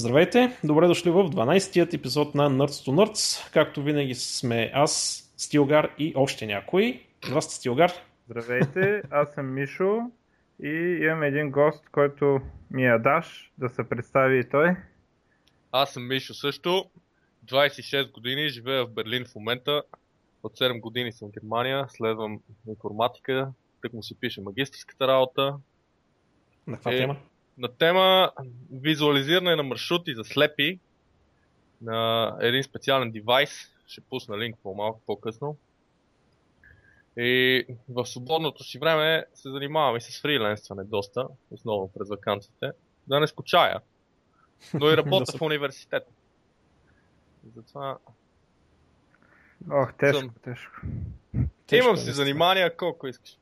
Здравейте, добре дошли в 12-тият епизод на Nerds to Nerds. Както винаги сме аз, Стилгар и още някой. Здрасти, Стилгар. Здравейте, аз съм Мишо и имам един гост, който ми е Даш, да се представи и той. Аз съм Мишо също, 26 години, живея в Берлин в момента. От 7 години съм в Германия, следвам информатика, тък му си пише магистрската работа. На каква е, тема? На тема визуализиране на маршрути за слепи на един специален девайс. Ще пусна линк по-малко по-късно. И в свободното си време се занимавам и с фриленстване доста, основно през вакансите. Да не скучая. Но и работя в университета. Затова... Ох, тежко, съм... тежко. Имам си занимания колко искаш.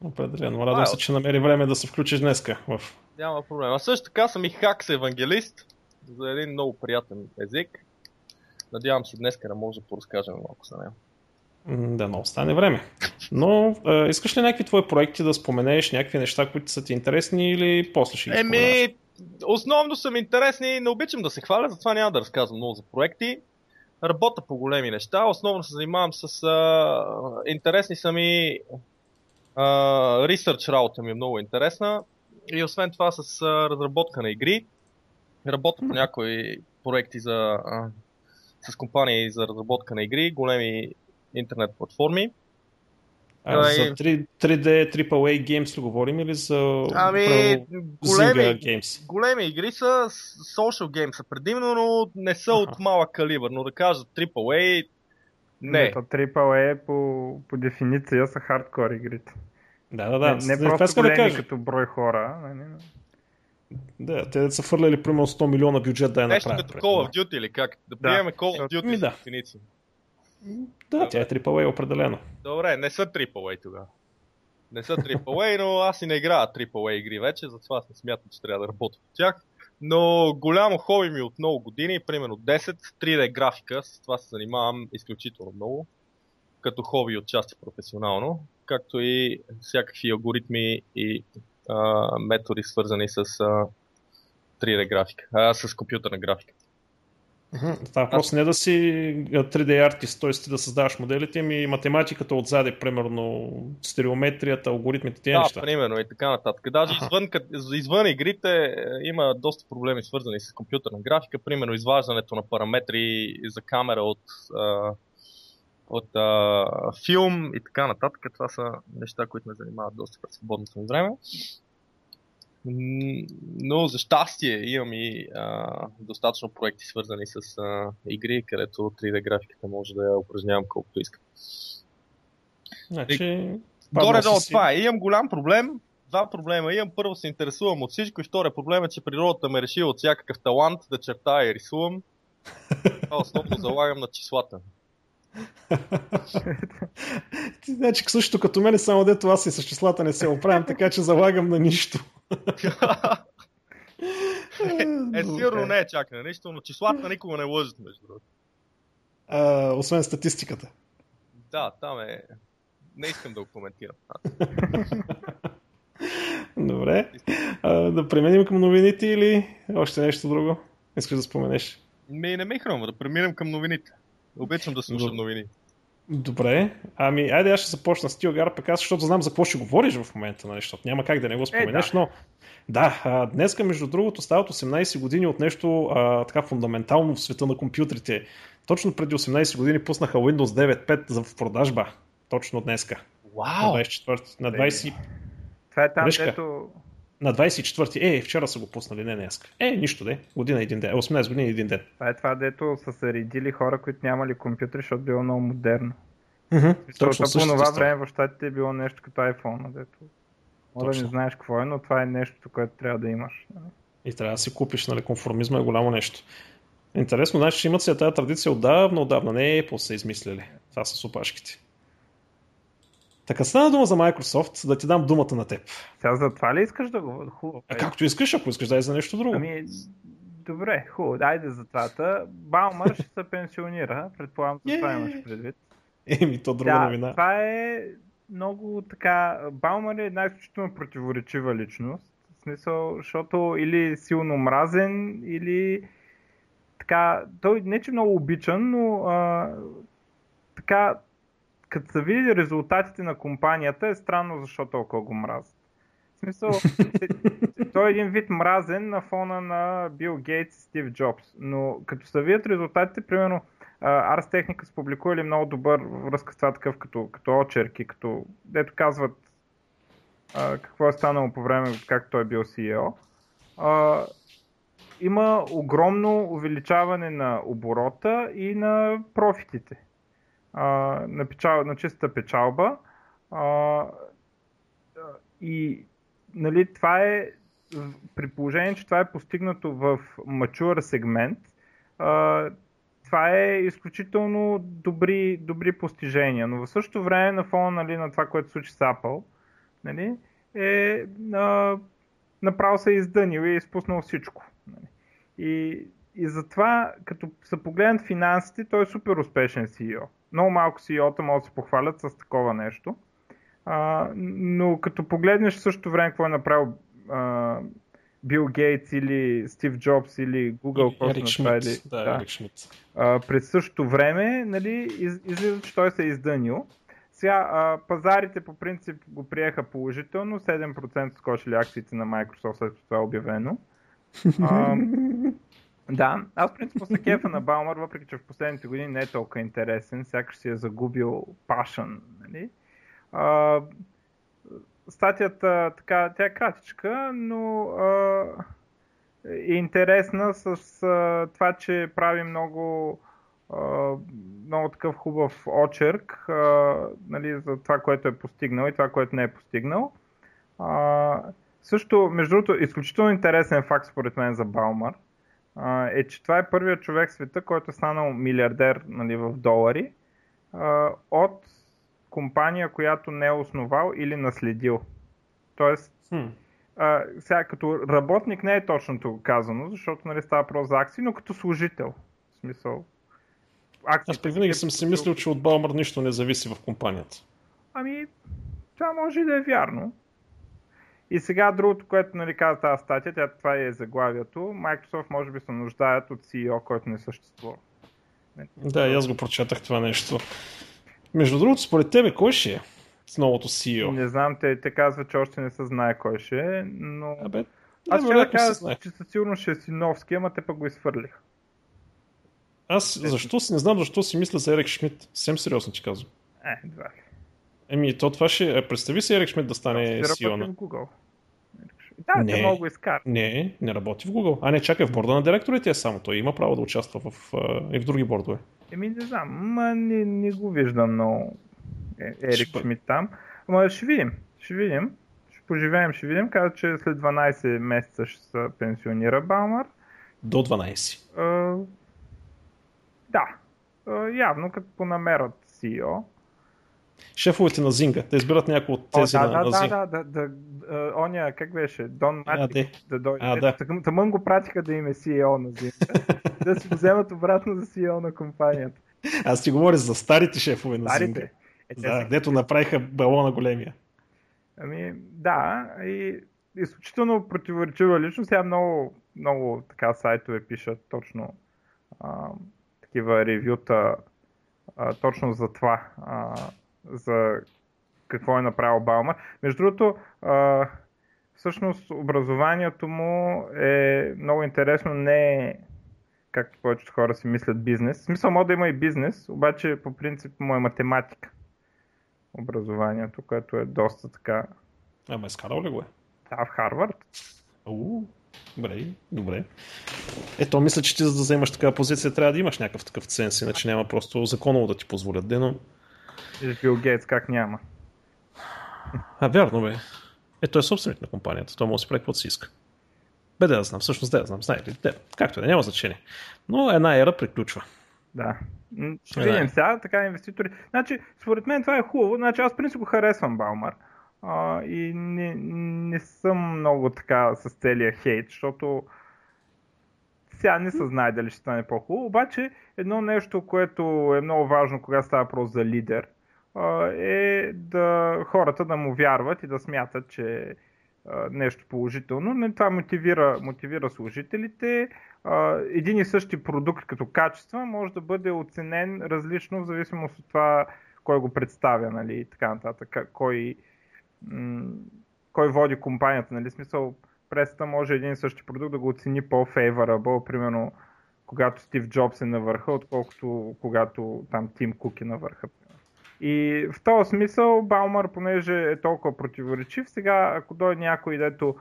Определено. Радвам се, че намери време да се включиш днеска в... Няма проблем. А също така съм и хакс евангелист за един много приятен език. Надявам се днеска да може да поразкажем малко за него. Да, но остане време. Но а, искаш ли някакви твои проекти да споменеш, някакви неща, които са ти интересни или после ще ги Еми, основно са ми интересни, не обичам да се хваля, затова няма да разказвам много за проекти. Работя по големи неща, основно се занимавам с... А, интересни са ми... Ресърч работа ми е много интересна. И освен това с а, разработка на игри. Работя по някои проекти за, а, с компании за разработка на игри, големи интернет платформи. А, за 3, 3D AAA Games ли говорим или за ами, големи, Games? големи игри са social games са предимно, но не са ага. от малък калибър, но да кажа AAA не. не то AAA е по, по дефиниция са хардкор игрите. Да, да, да. Не, не просто големи да кажа. като брой хора. Не, не. Да, те са фърляли примерно 100 милиона бюджет да я направят. Нещо като Call of Duty или как? Да, да. приемем Call of Duty да. дефиниция. Да, тя е AAA определено. Добре, не са AAA тогава. Не са AAA, но аз и не играя AAA игри вече, затова не смятам, че трябва да работя по тях. Но голямо хоби ми от много години, примерно 10, 3D графика, с това се занимавам изключително много, като хоби от части професионално, както и всякакви алгоритми и а, методи свързани с а, 3D графика, а, с компютърна графика. Това просто не да си 3D артист, т.е. да създаваш моделите, ми математиката отзаде, примерно стереометрията, алгоритмите, тези да, неща. примерно и така нататък. Даже извън, извън игрите е, има доста проблеми свързани с компютърна графика, примерно изваждането на параметри за камера от, а, от а, филм и така нататък. Това са неща, които ме занимават доста през свободното ми време. Но за щастие имам и а, достатъчно проекти свързани с а, игри, където 3D графиката може да я упражнявам колкото искам. Значи, Горе-долу си... това е. Имам голям проблем. Два проблема имам. Първо се интересувам от всичко и втория проблем е, че природата ме реши от всякакъв талант да чертая и рисувам. Това основно залагам на числата. Ти значи също като мен, само дето аз и с числата не се оправям, така че залагам на нищо. е, сигурно не е чакане нищо, но числата никога не лъжат, между другото. освен статистиката. Да, там е... Не искам да го коментирам. Добре. А, да преминем към новините или още нещо друго? Искаш да споменеш? Ми не ме хрумва, да преминем към новините. Обичам да слушам новини. Добре, ами айде аз ще започна с Тилгар, пък аз, защото знам за какво ще говориш в момента, нали, защото няма как да не го споменеш, е, да. но да, а, днеска между другото стават 18 години от нещо а, така фундаментално в света на компютрите. Точно преди 18 години пуснаха Windows 9.5 за в продажба. Точно днеска. Вау! На 24 на 20... Това е там, дето на 24-ти. Е, вчера са го пуснали, не днес. Е, нищо де. Година един ден. 18 години един ден. Това е това, дето са се редили хора, които нямали компютри, защото било много модерно. Mm-hmm, по това време в щатите е било нещо като iPhone, дето. Може да не знаеш какво е, но това е нещо, което трябва да имаш. И трябва да си купиш, нали, конформизма е голямо нещо. Интересно, значи, имат си тази традиция отдавна, отдавна. Не е после измислили. Това са опашките. Така стана дума за Microsoft, да ти дам думата на теб. Сега за това ли искаш да го... Хубаво. А както искаш, ако искаш да е за нещо друго. Ами, добре, хубаво, дайде за това. Баумър ще се пенсионира, предполагам, че това имаш предвид. Еми, то друга да, новина. Това е много така... Баумър е една изключително противоречива личност. В смисъл, защото или силно мразен, или така, той не че много обичан, но а, така, като са види резултатите на компанията, е странно защо толкова го мразят. В смисъл, той е един вид мразен на фона на Бил Гейтс и Стив Джобс. Но като се видят резултатите, примерно Ars Technica са публикували много добър връзка с това такъв като, като очерки, като дето казват а, какво е станало по време, както той е бил CEO. А, има огромно увеличаване на оборота и на профитите. На, печал, на чистата печалба. А, и нали, това е при положение, че това е постигнато в mature сегмент, а, това е изключително добри, добри постижения, но в същото време на фона нали, на това, което случи с Apple, нали, е а, направо се е издънил и е изпуснал всичко. Нали. И, и затова, като се погледнат финансите, той е супер успешен CEO. Много малко CEO-та могат да се похвалят с такова нещо. А, но като погледнеш в същото време какво е направил а, Бил Гейтс или Стив Джобс или Google, Ерик Шмидт, да, да. Ерик Шмидт. А, през същото време, нали, из, излиза, че той се е издънил. Сега, а, пазарите по принцип го приеха положително, 7% скочили акциите на Microsoft след това е обявено. А, да, аз в принцип се кефа на Балмар, въпреки че в последните години не е толкова интересен, сякаш си е загубил пашън. Нали? А, статията, така, тя е кратичка, но а, е интересна с а, това, че прави много, а, много такъв хубав очерк а, нали, за това, което е постигнал и това, което не е постигнал. А, също, между другото, изключително интересен факт според мен за Балмар а, е, че това е първият човек в света, който е станал милиардер нали, в долари а, от компания, която не е основал или наследил. Тоест, hmm. а, сега като работник не е точното казано, защото нали, става просто за акции, но като служител. В смисъл. Акциите, Аз пък винаги съм си мислил, че от Балмър нищо не зависи в компанията. Ами, това може да е вярно. И сега другото, което нали, каза тази статия, тя, това е заглавието, Microsoft може би се нуждаят от CEO, който не съществува. Да, и аз го прочетах това нещо. Между другото, според тебе, кой ще е с новото CEO? Не знам, те, те казват, че още не се знае кой ще е, но... Абе, аз ще да кажа, че със сигурно ще е Синовски, ама те пък го изхвърлих. Аз защо си, не знам защо си мисля за Ерик Шмидт. Съвсем сериозно ти казвам. Е, едва ли. Еми, то това ще... Е, представи си Ерик Шмидт да стане CEO на... Google. Да, не, мога го изкарат. Не, не работи в Google. А не, чакай, в борда на директорите е само. Той има право да участва в, и в други бордове. Еми, не знам, ма не, не го виждам много е, Ерик ще... Шмидт там. Ама ще видим, ще видим. Ще поживеем, ще видим. Каза, че след 12 месеца ще се пенсионира Балмар. До 12. А, да. А, явно като понамерят CEO шефовете на Зинга, да изберат някои от тези О, да, на, да, на Зинга. Да, да, да, да, оня, как беше, Дон Матик, да дойде. А, да. Тъмън го пратиха да им е CEO на Зинга, да си го вземат обратно за CEO на компанията. Аз ти говоря за старите шефове на старите. Зинга. Е, да, са... дето направиха балона големия. Ами, да, и изключително противоречива личност. Сега много, много така сайтове пишат точно а, такива ревюта а, точно за това. А, за какво е направил Балмар. Между другото, а, всъщност образованието му е много интересно, не е както повечето хора си мислят бизнес. В смисъл може да има и бизнес, обаче по принцип му е математика образованието, което е доста така... Ама изкарал ли го е? Да, в Харвард. Уу, добре, добре. Ето, мисля, че ти за да вземаш такава позиция трябва да имаш някакъв такъв ценз, иначе няма просто законово да ти позволят, но и Бил Гейтс как няма. А, вярно бе. Е, той е собственик на компанията. Той може да си прави каквото си иска. Бе, да знам, всъщност да знам, знаете ли, както е, няма значение. Но една ера приключва. Да. Ще видим сега, така инвеститори. Значи, според мен това е хубаво. Значи, аз принцип го харесвам Балмар. А, и не, не съм много така с целия хейт, защото сега не се знае дали ще стане по-хубаво. Обаче, едно нещо, което е много важно, когато става въпрос за лидер, е да хората да му вярват и да смятат, че нещо положително, но това мотивира, мотивира служителите. Един и същи продукт като качество може да бъде оценен различно в зависимост от това кой го представя, нали, и така нататък, кой, кой води компанията, нали, смисъл, пресата може един и същи продукт да го оцени по-фейворабъл, примерно когато Стив Джобс е на върха, отколкото когато там Тим Кук е на върха. И в този смисъл Баумър, понеже е толкова противоречив, сега ако дойде някой, дето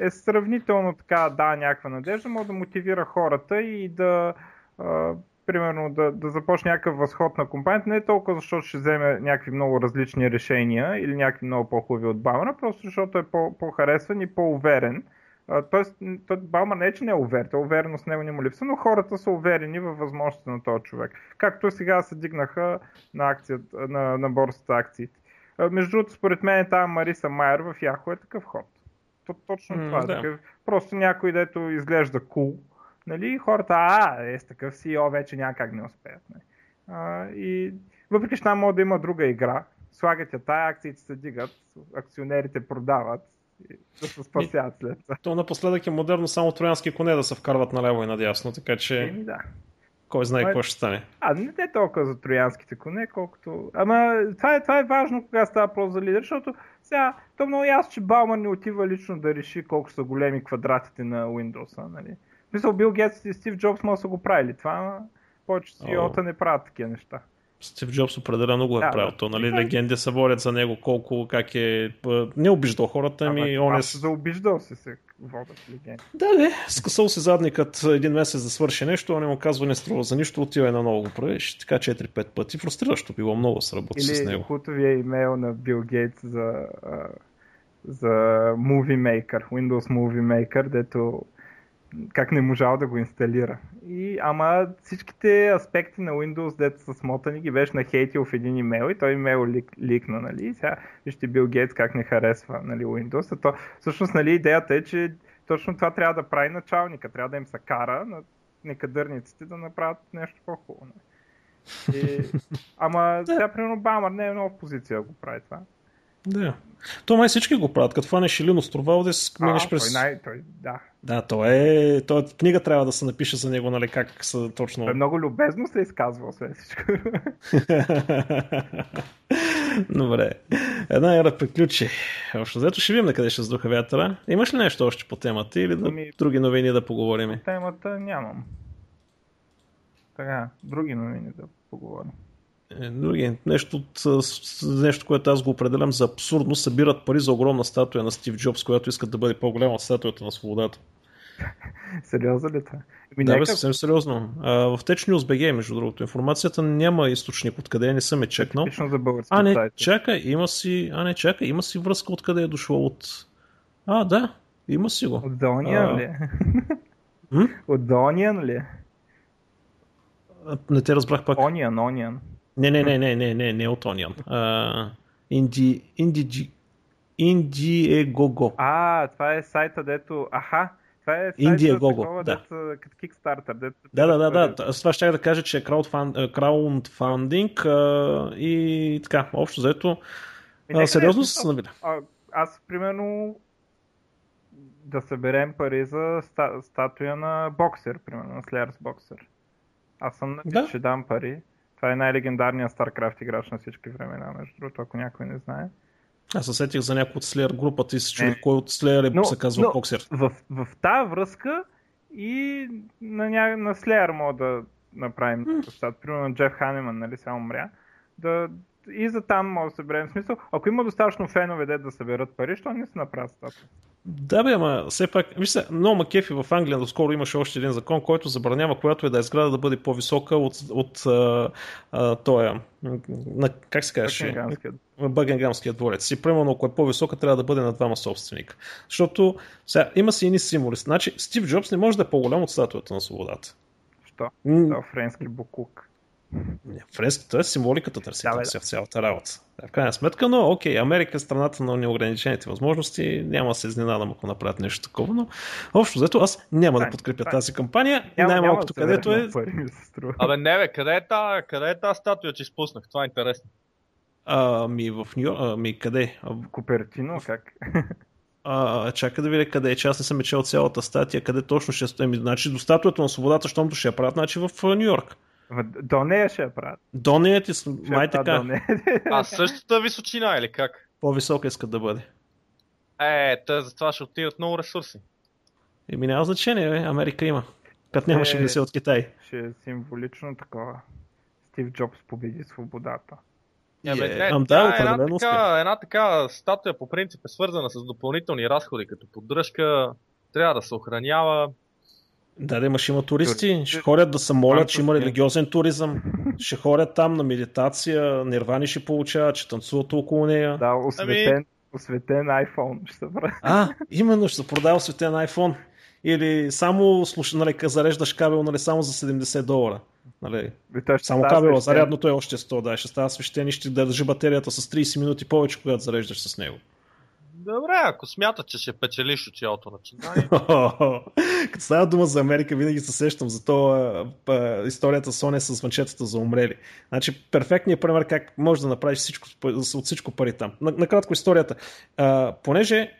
е сравнително така, да, някаква надежда, може да мотивира хората и да примерно да, да започне някакъв възход на компанията, не е толкова защото ще вземе някакви много различни решения или някакви много по-хубави от Баумъра, просто защото е по- по-харесван и по-уверен Тоест, Балма не е, че не е уверен, той увереност него не му липса, но хората са уверени във възможността на този човек. Както сега се дигнаха на, акцията, на, на борсата акциите. Между другото, според мен тази Мариса Майер в Яхо е такъв ход. То, точно mm, това. Е да. Такъв, просто някой, дето изглежда кул. Cool, нали? Хората, а, е с такъв CEO вече няма как не успеят. Нали? А, и въпреки, че там може да има друга игра, слагат я тая, акциите се дигат, акционерите продават, да се спасяват след това. То напоследък е модерно само троянски коне да се вкарват наляво и надясно, така че... Еми, да. Кой знае какво ще стане. А, не е толкова за троянските коне, колкото... Ама това е, това е важно, кога става просто за лидер, защото сега, то много ясно, че Балман не отива лично да реши колко са големи квадратите на Windows. Нали? Мисъл, Бил Гейтс и Стив Джобс могат да са го правили. Това повечето CEO-та не правят такива неща. Стив Джобс определено го е да, правил. То, нали, легенди се борят за него, колко, как е... Не обиждал хората ми, он е... Заобиждал си се водят легенди. Да, не. Скъсал си задникът един месец да свърши нещо, а не му казва не струва за нищо, отива и на ново го правиш. Така 4-5 пъти. Фрустриращо било много с работа с него. Или хутовия имейл на Бил Гейтс за, за Movie Maker, Windows Movie Maker, дето как не можал да го инсталира. И, ама всичките аспекти на Windows, дето са смотани, ги беше нахейтил в един имейл и той имейл лик, ликна, нали? И сега вижте Бил Гейтс как не харесва нали, Windows. А то, всъщност, нали, идеята е, че точно това трябва да прави началника. Трябва да им се кара на некадърниците да направят нещо по-хубаво. Нали? И, ама сега, примерно, Бамър не е много в позиция да го прави това. Да. То май всички го правят. Като фанеш Линус Турвалдес, минеш през... Той, най... той, да. Да, то е... То е... Книга трябва да се напише за него, нали, как са точно... Той много любезно се е изказва, освен всичко. Добре. Една ера приключи. Общо взето ще видим на къде ще сдуха вятъра. Имаш ли нещо още по темата или да... Ами... други новини да поговорим? Темата нямам. Така, други новини да поговорим. Е, други. Нещо, нещо, което аз го определям за абсурдно, събират пари за огромна статуя на Стив Джобс, която искат да бъде по-голяма от статуята на свободата. Сериозно ли това? Ами да, бе, съвсем сериозно. А, в Tech News BG, между другото, информацията няма източник откъде не съм е чекнал. за а, не, сайти. чакай, има си, а, не, чакай, има си връзка откъде е дошло от... А, да, има си го. От Дониан ли? Е? От Дониан ли? Е? Не те разбрах пак. Onion, Onion. Не, не, не, не, не, не, не от Onion. Uh, Инди, Инди, Indiegogo. А, това е сайта, дето... Аха, това е сайта, Indiegogo, такова, да. Дето, като Kickstarter. Дето, да, да, да, да. С това ще да кажа, че е краудфандинг uh, и така, общо взето. Uh, сериозно се навиля. Аз, примерно, да съберем пари за ста, статуя на боксер, примерно, на Slayers боксер. Аз съм да. ще дам пари. Това е най-легендарният StarCraft играч на всички времена, между другото, ако някой не знае. Аз се сетих за някой от Slayer групата и се чуди кой от Slayer е, но, се казва но, боксер. В, в тази връзка и на, ня... на Slayer мога да направим mm. Примерно Джеф Ханиман, нали, сега умря. Да, и за там може да съберем смисъл. Ако има достатъчно фенове де да съберат пари, що не се направят статус? Да, бе, ама все пак, виж се, много макефи в Англия доскоро имаше още един закон, който забранява която е да е сграда да бъде по-висока от, от а, а, тоя, на, как се казваше? Бъгенгамския дворец. И примерно, ако е по-висока, трябва да бъде на двама собственика. Защото сега, има си едни символи. Значи, Стив Джобс не може да е по-голям от статуята на свободата. Що? М- френски букук. Фреската е символиката търси да, в цялата работа. В крайна сметка, но окей, Америка е страната на неограничените възможности, няма да се изненадам ако направят нещо такова, но общо взето аз няма да подкрепя тази кампания, най-малкото където е... Абе не бе, къде е тази къде е та статуя, че изпуснах? Това е интересно. Ами в Нью Ами къде? В Купертино, как? А, чакай да видя къде е, че аз не съм чел цялата статия, къде точно ще стоим. Значи до статуята на свободата, щомто ще я правят, значи в Нью Йорк. До нея ще я правят. До нея ти, май така. А същата височина или как? По-висока искат да бъде. Е, тъй, за това ще отидат много ресурси. Еми няма значение, бе. Америка има. Като нямаше е, внесе от Китай. Ще е символично такова. Стив Джобс победи свободата. Yeah, yeah. Ам, да, е, една, така, една така статуя по принцип е свързана с допълнителни разходи, като поддръжка, трябва да се охранява. Да, да, имаш има туристи, ще ходят да се молят, ще има религиозен туризъм, ще ходят там на медитация, нирвани ще получават, ще танцуват около нея. Да, осветен, ами... осветен iPhone ще се прави. А, именно, ще се продава осветен iPhone. Или само слуш, нали, зареждаш кабел нали, само за 70 долара. Нали. Само кабела, зарядното е още 100, да, ще става свещен и ще държи батерията с 30 минути повече, когато зареждаш с него. Добре, ако смятат, че ще печелиш от цялото начинание. Като става дума за Америка, винаги се сещам за това историята с Соня с звънчетата за умрели. Значи, перфектният пример как можеш да направиш всичко, от всичко пари там. Накратко историята. А, понеже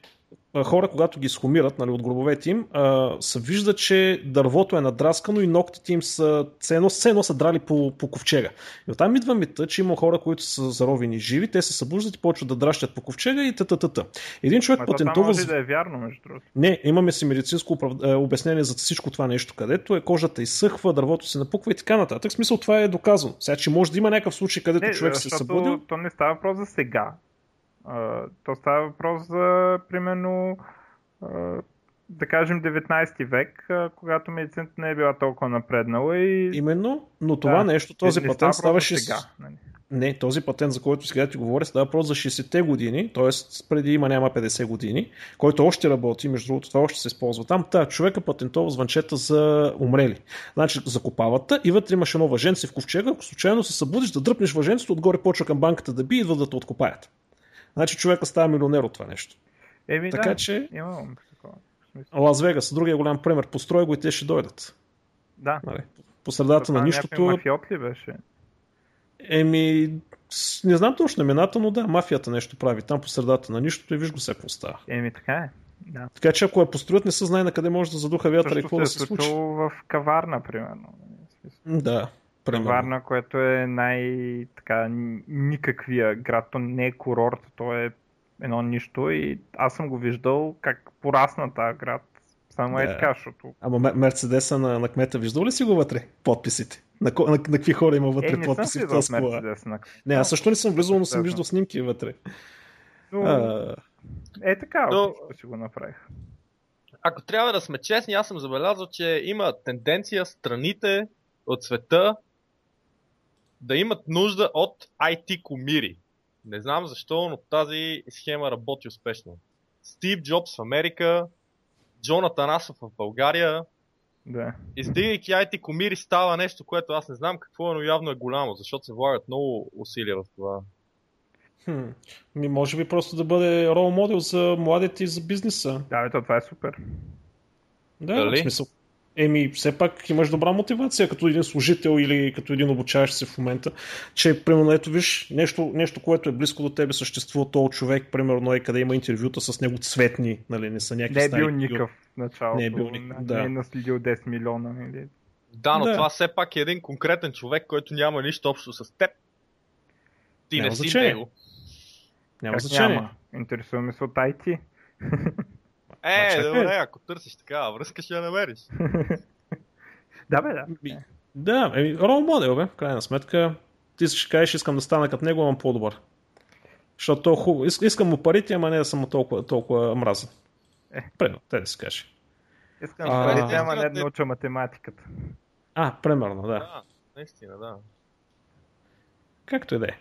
хора, когато ги схумират нали, от гробовете им, а, се вижда, че дървото е надраскано и ногтите им са цено, цено са драли по, по ковчега. И оттам идва мита, че има хора, които са заровени живи, те се събуждат и почват да дращат по ковчега и т.т. Един човек патентува... Това да е вярно, между другото. Не, имаме си медицинско оправ... Е, обяснение за всичко това нещо, където е кожата изсъхва, дървото се напуква и така нататък. В смисъл това е доказано. Сега, че може да има някакъв случай, където не, човек се събуди. То не става въпрос за сега то става въпрос за, примерно, да кажем 19 век, когато медицината не е била толкова напреднала. И... Именно, но това да, нещо, този патент ставаше сега. Нали? Не, този патент, за който сега ти говоря, става въпрос за 60-те години, т.е. преди има няма 50 години, който още работи, между другото това още се използва там. Та, човека патентова звънчета за умрели. Значи закопават и вътре имаш едно въженце в ковчега, ако случайно се събудиш да дръпнеш въженцето, отгоре почва към банката да би и идва да те откопаят. Значи човека става милионер от това нещо. Еми, така да, че. Имам Лас Вегас, другия голям пример. Построй го и те ще дойдат. Да. Нали, по средата това на нищото. Мафиот ли беше? Еми, не знам точно имената, но да, мафията нещо прави там по средата на нищото и виж го всяко става. Еми, така е. Да. Така че ако я построят, не се знае на къде може да задуха вятъра и какво да се случи. в каварна, примерно. Да. Примерно. Варна, което е най- така, никаквия град. То не е курорт, то е едно нищо и аз съм го виждал как порасна тази град. Само е да. е така, защото... Ама Мерцедеса на, на кмета, виждал ли си го вътре? Подписите. На, на, на, на какви хора има вътре е, подписи в тази кола? На... Не, аз също не съм влизал, но съм виждал снимки вътре. Но... А... Е така, но... си го направих. Ако трябва да сме честни, аз съм забелязал, че има тенденция страните от света да имат нужда от IT комири. Не знам защо, но тази схема работи успешно. Стив Джобс в Америка, Джонатан Асов в България. Да. Издигайки IT комири става нещо, което аз не знам какво е, но явно е голямо, защото се влагат много усилия в това. Хм. Ми може би просто да бъде рол модел за младите и за бизнеса. Да, ето, това е супер. Да, Дали? в смисъл. Еми, все пак имаш добра мотивация като един служител или като един обучаващ се в момента, че, примерно, ето виж, нещо, нещо, което е близко до тебе, съществува този човек, примерно, е къде има интервюта с него цветни, нали, не са някакви Не е бил никакъв в началото, не е, бил никакъв, да. не е наследил 10 милиона. Или... Да, но да. това все пак е един конкретен човек, който няма нищо общо с теб. Ти няма не си него. Няма как значение. Няма? Интересуваме се от IT. Е, Мачак, добре, ако търсиш такава връзка, ще я намериш. да, бе, да. Да, еми, рол модел, бе, в крайна сметка. Ти ще кажеш, искам да стана като него, ама по-добър. Защото хубаво. Искам му парите, ама не да съм толкова, толкова мразен. Е. Примерно, те да си каже. Искам а... парите, ама не да науча математиката. А, примерно, да. Да, наистина, да. Както и да е.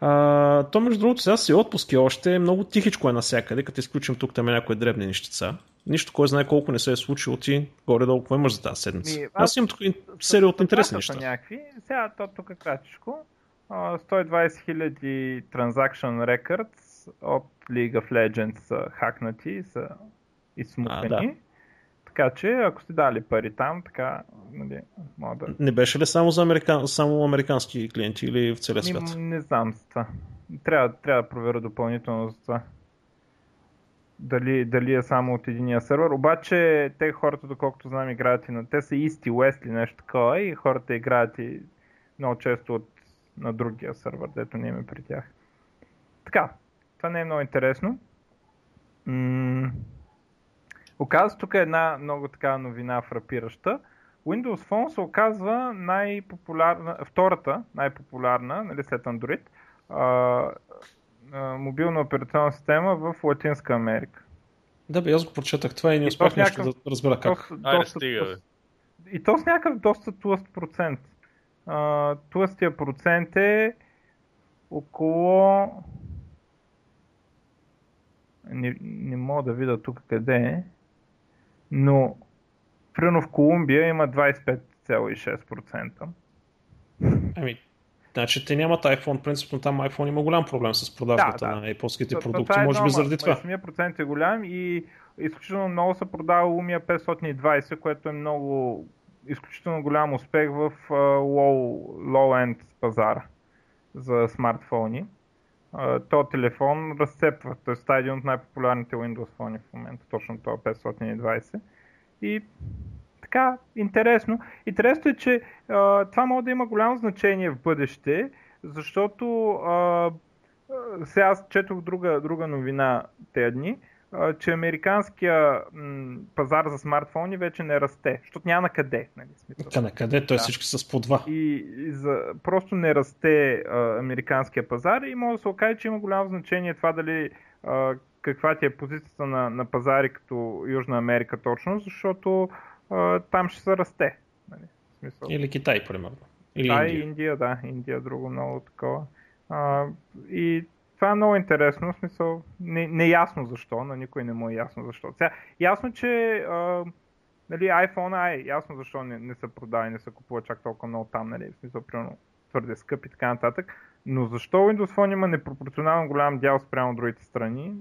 А, то между другото сега си отпуски още много тихичко е навсякъде, като изключим тук там е някои дребни нещица. Нищо, кой знае колко не се е случило ти горе-долу какво имаш за тази седмица. Ми, аз, аз имам тук серия от интересни неща. Някакви. Сега то тук е кратичко. 120 хиляди transaction records от League of Legends са хакнати, са изсмукани. А, да. Така че, ако сте дали пари там, така, нали, мога да... Не беше ли само за американ... само американски клиенти или в целия свят? Не, не знам за това. Трябва, трябва да проверя допълнително за това. дали, дали е само от единия сервер. Обаче те хората, доколкото знам, играят и на... Те са East и West или нещо такова и хората играят и много често от, на другия сервер, дето не има при тях. Така, това не е много интересно. М- Оказва тук е една много така новина фрапираща. Windows Phone се оказва най-популярна, втората най-популярна, нали, след Android, а, а, мобилна операционна система в Латинска Америка. Да, бе, аз го прочетах това и не успях нещо някакъв, да разбера как. Доста, Айде, доста, стига, бе. И то с някакъв доста тлъст процент. А, тлъстия процент е около... Не, не мога да видя тук къде е, но примерно в Колумбия има 25,6%. Ами, Значи те нямат iPhone, принципно там iPhone има голям проблем с продажбата да, да. на Apple-ските продукти, може би заради това. Самия процент е голям и изключително много се продава Lumia 520, което е много изключително голям успех в low, low-end пазара за смартфони. То телефон разцепва, т.е. това е един от най-популярните Windows фони в момента, точно това 520. И така интересно. Интересно е, че а, това може да има голямо значение в бъдеще, защото а, сега аз четох друга, друга новина тези дни, че американския м, пазар за смартфони вече не расте, защото няма на къде. Нали, смисъл. на къде? Той да. всички са с по два. И, и за, просто не расте а, американския пазар и може да се окаже, че има голямо значение това дали а, каква ти е позицията на, на пазари като Южна Америка точно, защото а, там ще се расте. Нали? Смисъл. Или Китай, примерно. Или Китай, Индия. Индия, да. Индия друго много такова. А, и това е много интересно, в смисъл, не, неясно защо, на никой не му е ясно защо. Сега, ясно, че а, нали, iPhone е ясно защо не, не се продава и не се купува чак толкова много там, нали, в смисъл, примерно твърде скъп и така нататък. Но защо Windows Phone има непропорционално голям дял спрямо другите страни,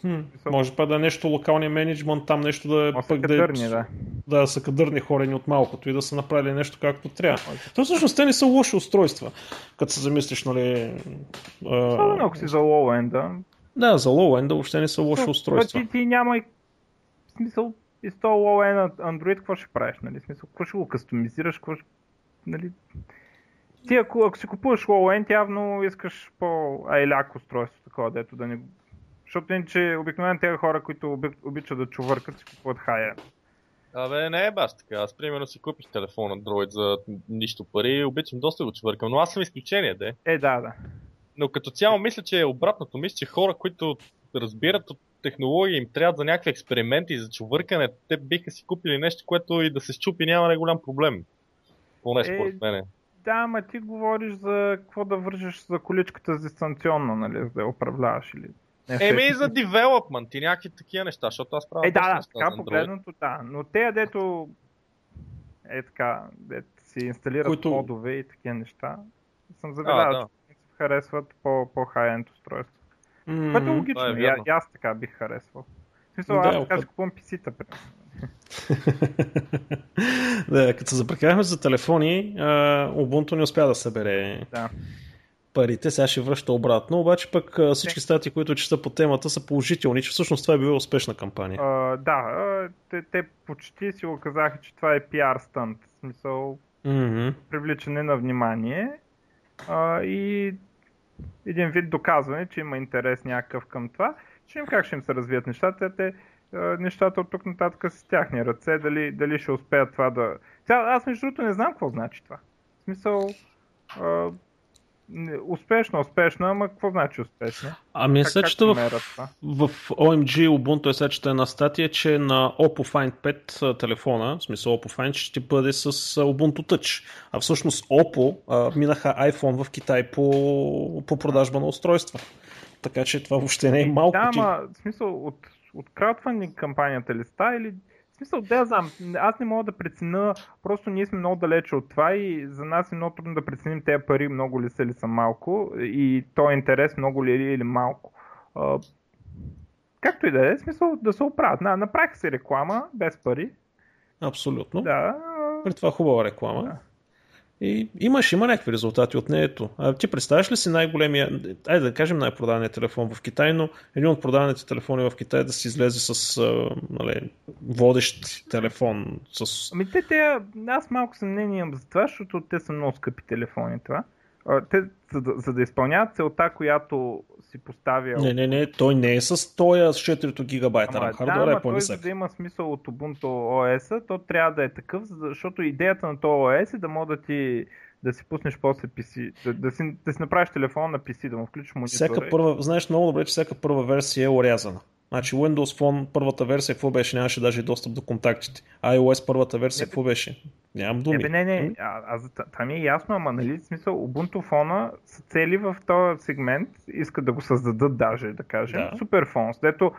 Хм, може па да е нещо локалния менеджмент, там нещо да е пък да, кадърни, да. да са кадърни хорени от малкото и да са направили нещо както трябва. То всъщност те не са лоши устройства, като се замислиш, нали... Особено ако си за end Да, за end въобще не са лоши so, устройства. Ти, ти няма и смисъл и с този end Android какво ще правиш, нали? Смисъл, какво ще го кастомизираш, какво ще... Нали? Ти ако, ако си купуваш end, явно искаш по-айляк устройство, такова, дето да не защото иначе обикновено тези хора, които обичат да чувъркат, си купуват хая. Абе, не е баш така. Аз примерно си купих телефон Android за нищо пари и обичам доста да го чувъркам, но аз съм изключение, де. Е, да, да. Но като цяло мисля, че е обратното. Мисля, че хора, които разбират от технология, им трябва за някакви експерименти за чувъркане, те биха си купили нещо, което и да се щупи няма не голям проблем. Поне според е, мене. Да, ма ти говориш за какво да вържеш за количката с дистанционно, нали, за да я управляваш или Еми и за девелопмент и някакви такива неща, защото аз правя. Е, да, да, така погледното, да. Но те, дето е така, дето си инсталират Които... модове и такива неща, съм забелязал, да. че харесват по, по-хай-енд устройство. Mm, Което е логично, е аз така бих харесвал. В смисъл, да, аз така си купувам PC-та, да, като се запрекахме за телефони, Ubuntu не успя да събере да парите, сега ще връща обратно, обаче пък всички стати, които чета по темата са положителни, че всъщност това е била успешна кампания. Uh, да, те, те почти си го казаха, че това е пиар стънт, в смисъл mm-hmm. привличане на внимание uh, и един вид доказване, че има интерес някакъв към това. Ще им как ще им се развият нещата, те нещата от тук нататък с тяхни ръце, дали, дали ще успеят това да... Сега, аз между другото не знам какво значи това. В смисъл, Успешно, успешно, ама какво значи успешно? Ами се чета в, в OMG Ubuntu е сечета една статия, че на Oppo Find 5 телефона, в смисъл Oppo Find ще бъде с Ubuntu Touch. А всъщност Oppo а, минаха iPhone в Китай по, по продажба на устройства. Така че това въобще не е малко. Да, ама в смисъл от, от краудфандинг кампанията ли ста или смисъл, да, знам. Аз не мога да преценя, просто ние сме много далече от това и за нас е много трудно да преценим тези пари много ли са или са малко и то е интерес много ли е или малко. А, както и да е, смисъл да се оправят. На, направиха се реклама без пари. Абсолютно. Да. При това хубава реклама. Да. И имаш, има някакви резултати от неето. А ти представяш ли си най-големия, айде да кажем най-продадения телефон в Китай, но един от продадените телефони в Китай да си излезе с нали, водещ телефон. С... Ами те, те, аз малко съмнение имам за това, защото те са много скъпи телефони това. Те, за, да, за да изпълняват целта, която си поставя... Не, не, не, той не е с тоя с 4 гигабайта ама, RAM хардвер, да, е по-висок. За да има смисъл от Ubuntu OS, то трябва да е такъв, защото идеята на този OS е да мога да ти да си пуснеш после PC, да, да, си, да си направиш телефон на PC, да му включиш монитора. Всяка първа, знаеш много добре, че всяка първа версия е урязана. Значи Windows Phone първата версия какво беше? Нямаше даже достъп до контактите. iOS първата версия какво беше? Нямам думи. Не, не, не, а, а, това ми е ясно, ама нали, в смисъл, Ubuntu Phone са цели в този сегмент, искат да го създадат даже, да кажем, да. Superphone, дето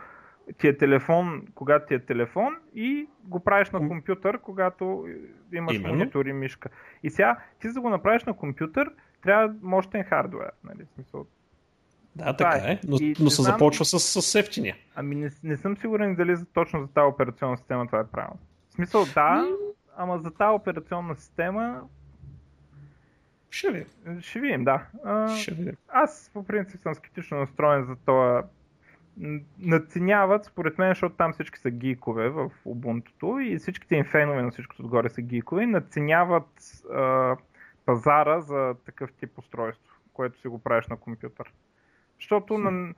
ти е телефон, когато ти е телефон и го правиш на компютър, когато имаш Именно. монитор и мишка. И сега, ти за да го направиш на компютър, трябва мощен хардвер. Нали? Смисъл, да, така е, но, и, но се знам, започва с, с ефтиния. Ами не, не съм сигурен дали точно за тази операционна система това е правилно. В смисъл да, ама за тази операционна система ще видим. Ще видим, да. А, ще видим. Аз по принцип съм скептично настроен за това. Надценяват, според мен, защото там всички са гикове в Ubuntu и всичките им фенове на всичкото отгоре са гикове, надценяват а, пазара за такъв тип устройство, което си го правиш на компютър. Защото на,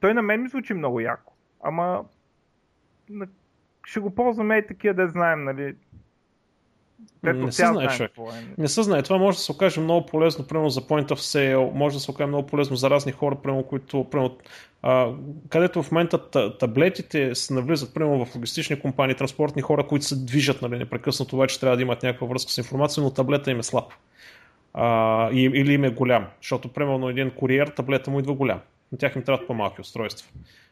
той на мен ми звучи много яко. Ама ще го ползваме и такива да знаем, нали. Ето, не се знае, човек. Е. Не се знае. Това може да се окаже много полезно, примерно за Point of Sale, може да се окаже много полезно за разни хора, примерно, които, примерно, а, където в момента таблетите се навлизат, примерно в логистични компании, транспортни хора, които се движат нали, непрекъснато, обаче трябва да имат някаква връзка с информация, но таблета им е слаб а, или им е голям, защото примерно един куриер, таблета му идва голям. На тях им трябват по-малки устройства.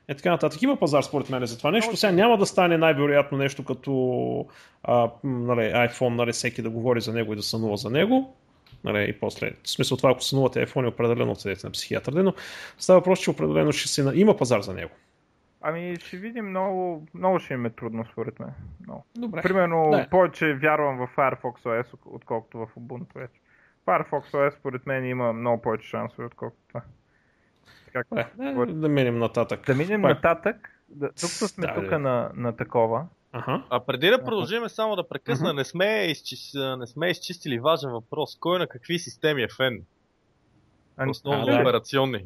Е така нататък. Има пазар според мен за това нещо. Сега няма да стане най-вероятно нещо като а, нали, iPhone, нали, всеки да говори за него и да сънува за него. Нали, и после, в смисъл това, ако сънувате iPhone, е определено отседете на психиатър. Но става въпрос, че определено ще се... има пазар за него. Ами ще видим много, много ще им е трудно според мен. Много. Добре. Примерно да. повече вярвам в Firefox OS, отколкото в Ubuntu вече. Firefox OS според мен има много повече шансове, отколкото това. Как, е, е, да минем нататък. Да минем Пак. нататък. Да, тук сме да, тук да. на, на такова. Ага. А преди да продължим само да прекъсна, не, сме изчис... не сме изчистили важен въпрос. Кой на какви системи е фен? Основно а, да. операционни.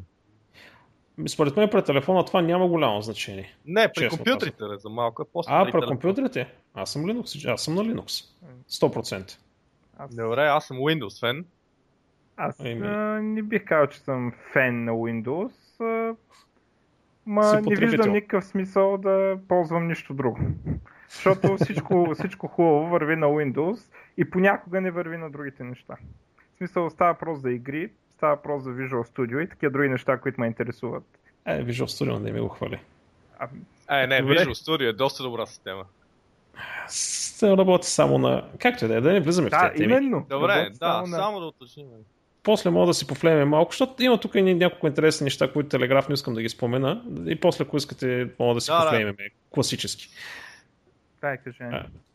Според мен при телефона това няма голямо значение. Не, при компютрите за малко. После а, при компютрите? Аз съм Linux. Аз съм на Linux. 100%. Аз... Добре, аз съм Windows фен. Аз а, не бих казал, че съм фен на Windows. А, ма не виждам никакъв смисъл да ползвам нищо друго. Защото всичко, всичко хубаво върви на Windows и понякога не върви на другите неща. В смисъл става просто за игри, става просто за Visual Studio и такива други неща, които ме интересуват. Е, Visual Studio не ми го хвали. А, е, не. Visual Studio е доста добра система. Се работи само на... Както и да е, да не влизаме да, в тези теми. именно. Добре, да, само, на... само да уточним. После мога да си пофлеме малко, защото има тук и няколко интересни неща, които телеграф не искам да ги спомена. И после, ако искате, мога да си да, пофлеме да. класически. Това е кажи.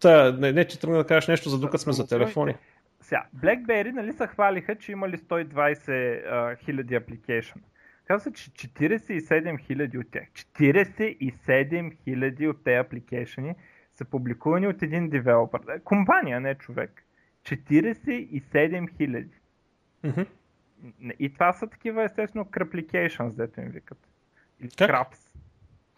Та, не, не, че тръгна да кажеш нещо, за докато сме за телефони. Сега, BlackBerry нали се хвалиха, че имали 120 хиляди апликейшн. Казва че 47 хиляди от тях. 47 хиляди от тези апликейшни са публикувани от един девелопър. Компания, не човек. 47 хиляди. Mm-hmm. И това са такива, естествено, craplications, дето им викат. Или как? Craps.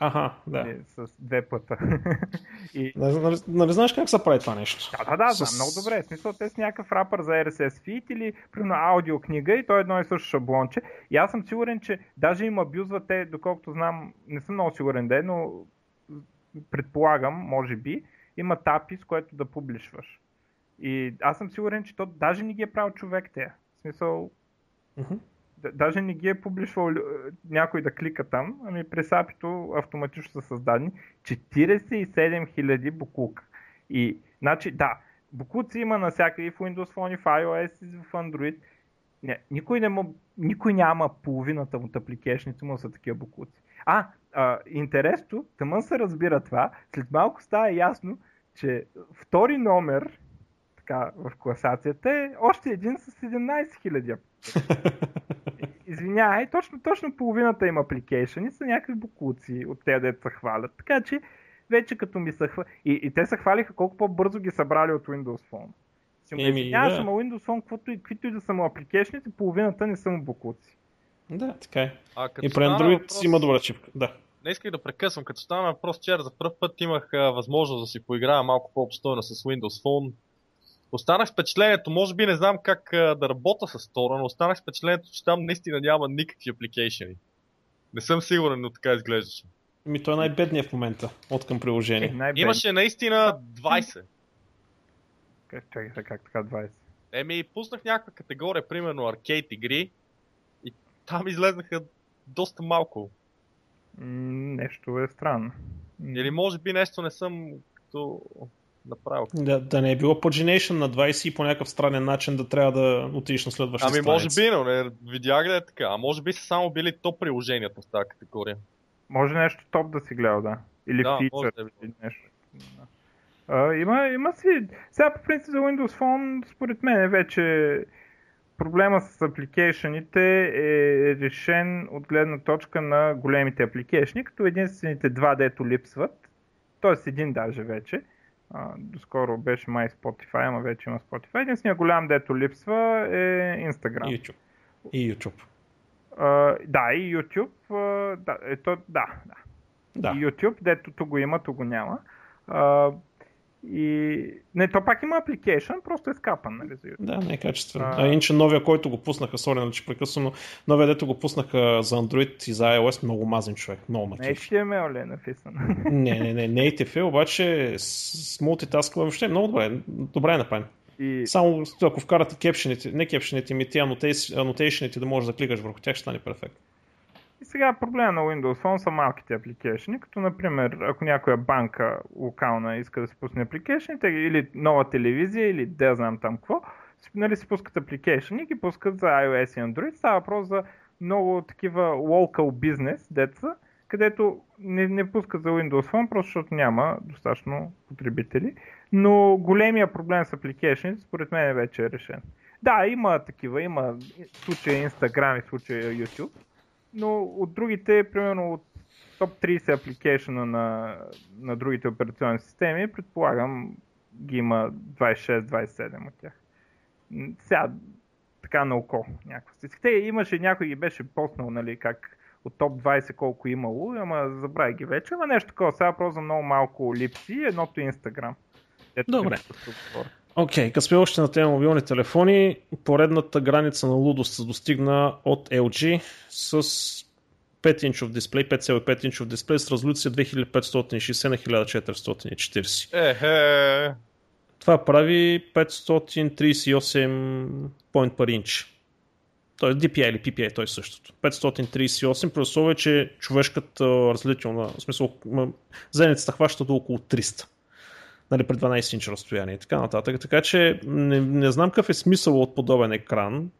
Ага, да. С две пъта. и... Нали, нали, нали знаеш как се прави това нещо? Да, да, да, с... много добре. В смисъл, те са някакъв рапър за RSS feed или примерно аудиокнига и то е едно и също шаблонче. И аз съм сигурен, че даже им абюзват те, доколкото знам, не съм много сигурен де, но предполагам, може би, има тапи, с което да публишваш. И аз съм сигурен, че то даже не ги е правил човек те. В смисъл, mm-hmm. даже не ги е публишвал някой да клика там, ами през апито автоматично са създадени 47 000 буклука. И, значи, да, буклуци има навсякъде в Windows Phone, в iOS и в Android. Не, никой, не му, никой няма половината от апликейшните му са такива буклуци. А, а, интересно, тъмън се разбира това, след малко става ясно, че втори номер, така в класацията е още един с 17 000 Извинявай, точно, точно половината им апликейшени са някакви букуци от тези, дето се хвалят. Така че вече като ми са хвали... И, и те се хвалиха колко по-бързо ги събрали от Windows Phone. Извиняваш, да. ама Windows Phone, и, каквито и да са му апликейшните, половината не са му букуци. Да, така е. А, и при Android въпрос... има добра чипка. Да. Не исках да прекъсвам, като стана въпрос вчера за първ път имах а, възможност да си поиграя малко по-обстойно с Windows Phone. Останах с впечатлението, може би не знам как а, да работя с Тора, но останах с впечатлението, че там наистина няма никакви апликейшени. Не съм сигурен, но така изглеждаше. Ми той е най-бедният в момента от към приложение. Е, Имаше наистина 20. Как, чакай се, как така 20? Еми, пуснах някаква категория, примерно аркейд игри там излезнаха доста малко. нещо е странно. Или може би нещо не съм като направил. Да, да не е било Pagination на 20 и по някакъв странен начин да трябва да отидеш на следващия Ами може би, но не видях да е така. А може би са само били топ приложенията в тази категория. Може нещо топ да си гледал, да. Или да, фичър, да или нещо. А, има, има си... Сега по принцип за Windows Phone, според мен е вече проблема с апликейшените е решен от гледна точка на големите апликейшни, като единствените два дето липсват, т.е. един даже вече, а, доскоро беше май Spotify, ама вече има Spotify. Единственият голям дето липсва е Instagram. И YouTube. И YouTube. Uh, да, и YouTube. Uh, да, ето, да, да. да. И YouTube, дето тук го има, тук го няма. Uh, и... Не, то пак има application, просто е скапан, нали? Да, не е качествен. А, а иначе новия, който го пуснаха, сори, нали, че прекъсвам, новия, дето го пуснаха за Android и за iOS, много мазен човек, много натив. Не HTML ли е написан? не, не, не, native е, обаче с мултитасква въобще много добре, добре е направен. И... Само ако вкарате кепшените, не кепшените, ми тия анотейшените да можеш да кликаш върху тях, ще стане перфект. И сега проблема на Windows Phone са малките апликейшни, като например, ако някоя банка локална иска да се пусне апликейшните, или нова телевизия, или да знам там какво, нали си пускат апликейшни ги пускат за iOS и Android. Става въпрос за много такива local business деца, където не, не пускат за Windows Phone, просто защото няма достатъчно потребители. Но големия проблем с апликейшните, според мен, вече е решен. Да, има такива, има случая Instagram и случая YouTube, но от другите, примерно от топ 30 апликейшена на, на другите операционни системи, предполагам ги има 26-27 от тях. Сега, така на око някакво. Те имаше, някой ги беше поснал, нали, как от топ 20 колко имало, ама забравя ги вече, ама нещо такова. Сега просто много малко липси, едното е. Ето Добре. Окей, okay, като сме още на тема мобилни телефони, поредната граница на лудост се достигна от LG с 5-инчов дисплей, 5,5 инчов дисплей с резолюция 2560 на 1440. Ехе. Това прави 538 point per inch. Тоест DPI или PPI, той е същото. 538, при условие, че човешката различителна, в смисъл, зеницата хваща до около 300 нали, при 12 инч разстояние и така нататък. Така че не, не знам какъв е смисъл от подобен екран.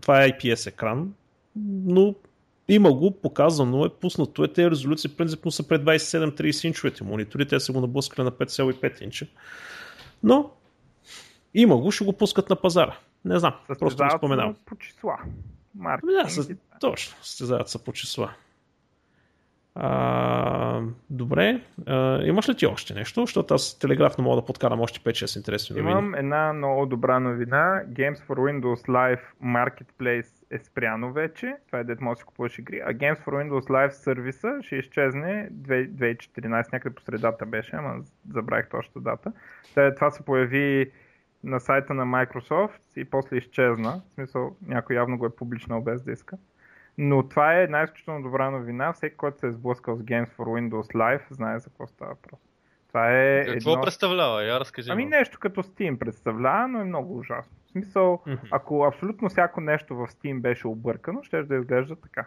Това е IPS екран, но има го, показано е, пуснато е. Те резолюции принципно са пред 27-30 инчовете монитори, те са го наблъскали на 5,5 инча. Но има го, ще го пускат на пазара. Не знам, просто го споменавам. по числа. Марки. Да, са, точно, състезават се по числа. А, добре, а, имаш ли ти още нещо? Защото аз телеграфно мога да подкарам още 5-6 интересни новини. Имам една много добра новина. Games for Windows Live Marketplace е спряно вече. Това е дет може да купуваш игри. А Games for Windows Live сервиса ще изчезне 2014, някъде по средата беше, ама забравих точно дата. Това се появи на сайта на Microsoft и после изчезна. В смисъл, някой явно го е публичнал без да иска. Но това е една изключително добра новина. Всеки, който се е сблъскал с Games for Windows Live, знае за какво става въпрос. Това е Какво едно... представлява? Я разкажи. Ами нещо като Steam представлява, но е много ужасно. В смисъл, mm-hmm. ако абсолютно всяко нещо в Steam беше объркано, ще да изглежда така.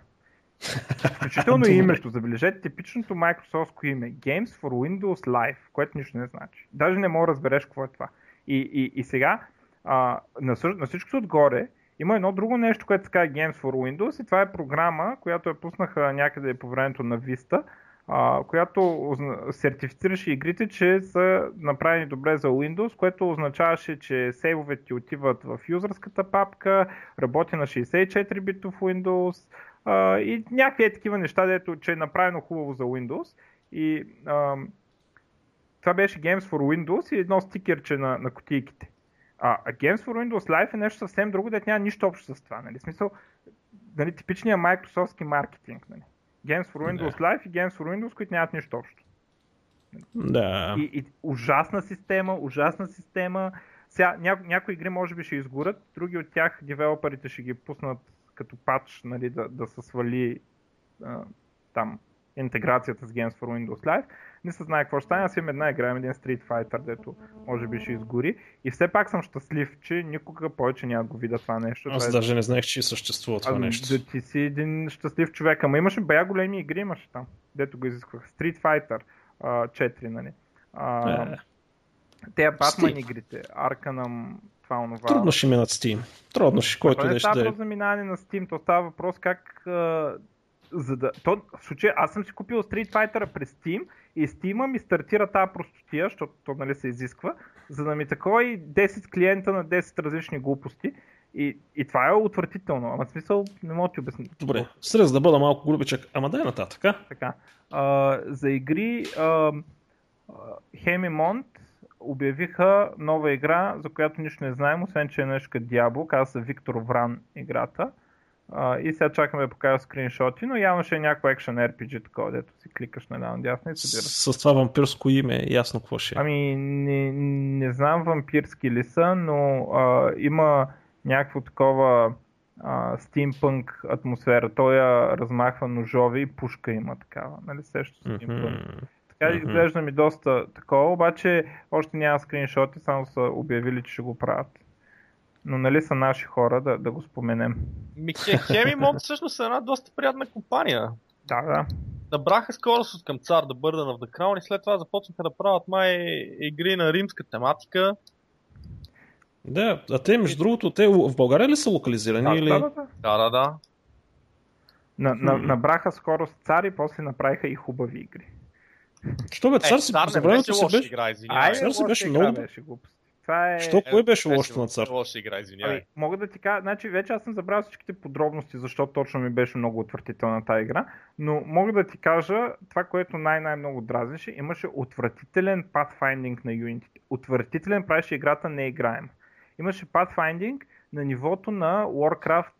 Включително и името, забележете типичното Microsoft име Games for Windows Live, което нищо не значи. Даже не мога да разбереш какво е това. И, и, и сега, а, на, на всичкото отгоре, има едно друго нещо, което се казва Games for Windows и това е програма, която я пуснаха някъде по времето на Vista, а, която сертифицираше игрите, че са направени добре за Windows, което означаваше, че сейвовете ти отиват в юзърската папка, работи на 64 битов Windows а, и някакви такива неща, дето, че е направено хубаво за Windows. И а, това беше Games for Windows и едно стикерче на, на кутийките. А, Games for Windows Live е нещо съвсем друго, дето няма нищо общо с това. Нали? Смисъл, нали, типичният Microsoftски маркетинг. Нали? Games for Windows да. Live и Games for Windows, които нямат нищо общо. Да. И, и ужасна система, ужасна система. Сега, ня, някои игри може би ще изгорят, други от тях девелоперите ще ги пуснат като патч, нали, да, да се свали а, там интеграцията с Games for Windows Live. Не се знае какво ще стане. Аз имам една игра, имам един Street Fighter, дето може би ще изгори. И все пак съм щастлив, че никога повече няма го видя това нещо. Аз това е... даже не знаех, че съществува това а, нещо. Да ти си един щастлив човек. Ама имаше бая големи игри, имаше там, дето го изисквах. Street Fighter а, 4, нали. А, е. Те Batman игрите, Arkham, това онова. Трудно ще минат Steam. Трудно ще, който не става да е. на Steam, то става въпрос как за да... То, в случай, аз съм си купил Street Fighter през Steam и Steam ми стартира тази простотия, защото то нали, се изисква, за да ми такова и 10 клиента на 10 различни глупости. И, и това е отвратително. Ама смисъл не мога да ти обясня. Добре, срез да бъда малко грубичък. Ама дай нататък. А? Така. А, за игри Хемимонт обявиха нова игра, за която нищо не знаем, освен че е нещо като Diablo, казва се Виктор Вран играта. И сега чакаме да покажа скриншоти, но явно ще е някакво екшен RPG, такова, дето си кликаш на една дясна и събираш. С, с това вампирско име ясно какво ще е. Ами, не, не знам вампирски ли са, но uh, има някакво такова uh, стимпънк атмосфера. Той я размахва ножове и пушка има такава. Нали сеща стимпънк? Mm-hmm. Така mm-hmm. изглежда ми доста такова, обаче още няма скриншоти, само са обявили, че ще го правят но нали са наши хора да, да го споменем. Хемимонт всъщност е една доста приятна компания. Да, да. Набраха скорост от към цар да бърда на Crown и след това започнаха да правят май игри на римска тематика. Да, а те между другото, те в България ли са локализирани? Да, или... да, да. да, да, да. На, на, набраха скорост цар и после направиха и хубави игри. Що бе, цар е, си по времето си беше... Игра, Ай, цар си беше много... Беше глупост. Това е... Що, кое беше лошото на цар? Лоша игра, извинявай. Ами, мога да ти кажа, значи вече аз съм забрал всичките подробности, защото точно ми беше много отвратителна тази игра, но мога да ти кажа това, което най-най-много дразнеше, имаше отвратителен pathfinding на Unity. Отвратителен правеше играта не играем. Имаше pathfinding на нивото на Warcraft,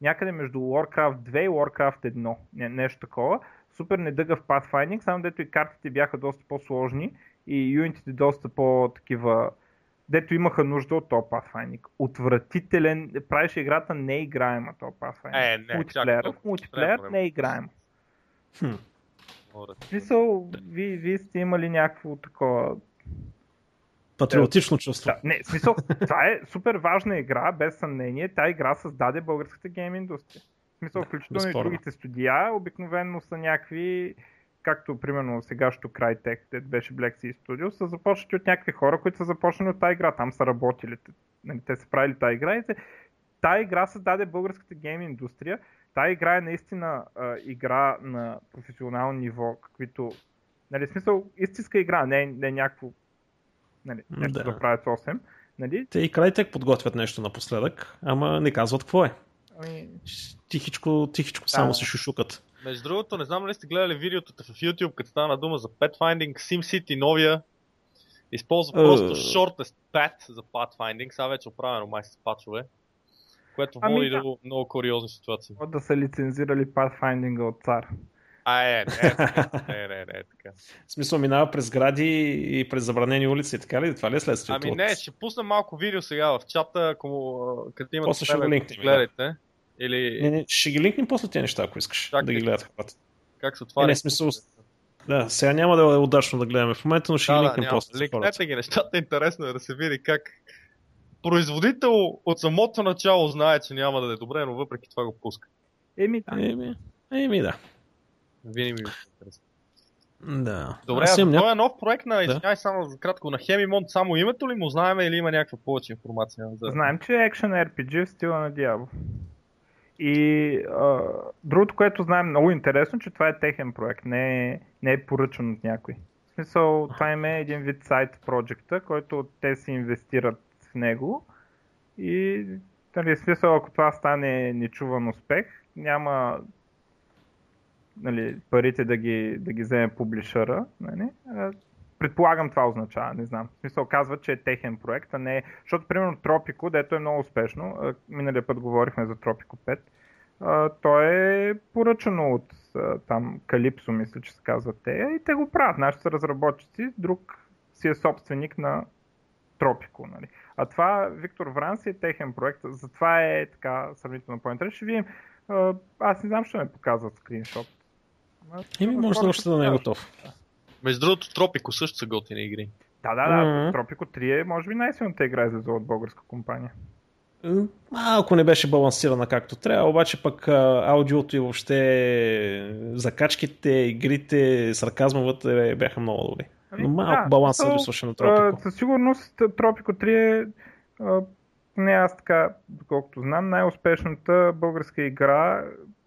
някъде между Warcraft 2 и Warcraft 1, не, нещо такова. Супер недъгъв pathfinding, само дето и картите бяха доста по-сложни и Unity доста по-такива дето имаха нужда от този Pathfinder. Отвратителен, правиш играта не играема този Pathfinder. Е, не, мултиплеер, в мултиплеер не е играем. Хм. смисъл, ви, вие сте имали някакво такова Патриотично чувство. Да, не, смисъл, това е супер важна игра, без съмнение. Тя игра създаде българската гейм индустрия. В смисъл, включително Безспорно. и другите студия, обикновено са някакви както примерно сегашното Crytek, де беше Black Sea Studio, са започнати от някакви хора, които са започнали от тази игра. Там са работили. Нали, те са правили тази игра и те... Тая игра създаде българската гейм индустрия. Тая игра е наистина а, игра на професионално ниво, каквито... Нали, смисъл, истинска игра, не, не някакво нали, нещо да. да правят 8. Нали? Те и Crytek подготвят нещо напоследък, ама не казват какво е. Ами... Тихичко, тихичко да. само се шушукат. Между другото, не знам ли сте гледали видеото в YouTube, като стана дума за Pathfinding, SimCity новия. Използва просто uh... shortest path за Pathfinding, сега вече оправено май с пачове. Което ами води да. до много куриозни ситуации. Да са лицензирали Pathfinding от цар. А, е, не, не, не, не, не, така. В смисъл минава през гради и през забранени улици, така ли? Това ли е следствието? Ами не, ще пусна малко видео сега в чата, ако като имате После ще го линкнем, гледайте. Или... Не, не, ще ги линкнем после тези неща, ако искаш. Как да ги гледат хората. Как се отваря? Не, не, смисъл, да, сега няма да е удачно да гледаме в момента, но ще да, ги линкнем да, после. Линкнете ги нещата, интересно е да се види как производител от самото начало знае, че няма да е добре, но въпреки това го пуска. Еми, да. Еми, еми да. Винаги ми е интересно. Да. Добре, а това ня... е нов проект на, извиняй да. само за кратко, на Хемимонт, само името ли му знаем или има някаква повече информация? За... Знаем, че е Action RPG в стила на Diablo. И а, другото, което знаем много интересно, че това е техен проект, не е, не е поръчан от някой. В смисъл, това им е един вид сайт проекта, който те си инвестират в него и нали, в смисъл, ако това стане нечуван успех, няма нали, парите да ги, да ги вземе публишъра. Нали? Предполагам това означава, не знам. В смисъл казва, че е техен проект, а не... Защото, примерно, Тропико, дето е много успешно, миналия път говорихме за Тропико 5, то е поръчано от там Калипсо, мисля, че се казват те, и те го правят. Нашите разработчици, друг си е собственик на Тропико. Нали. А това Виктор Вранс е техен проект, затова е така сравнително по-интересно. Ще видим. Аз не знам, ще ме показват скриншот. Ими може да още да не е готов. Между другото, Тропико също са готини игри. Да, да, да. Mm-hmm. Тропико 3 е, може би, най-силната игра за от българска компания. Малко не беше балансирана както трябва, обаче пък аудиото и въобще закачките, игрите, сарказма вътре бяха много добри. Ами, Но малко да, баланс се липсваше на Тропико. Със сигурност Тропико 3 е не аз така, доколкото знам, най-успешната българска игра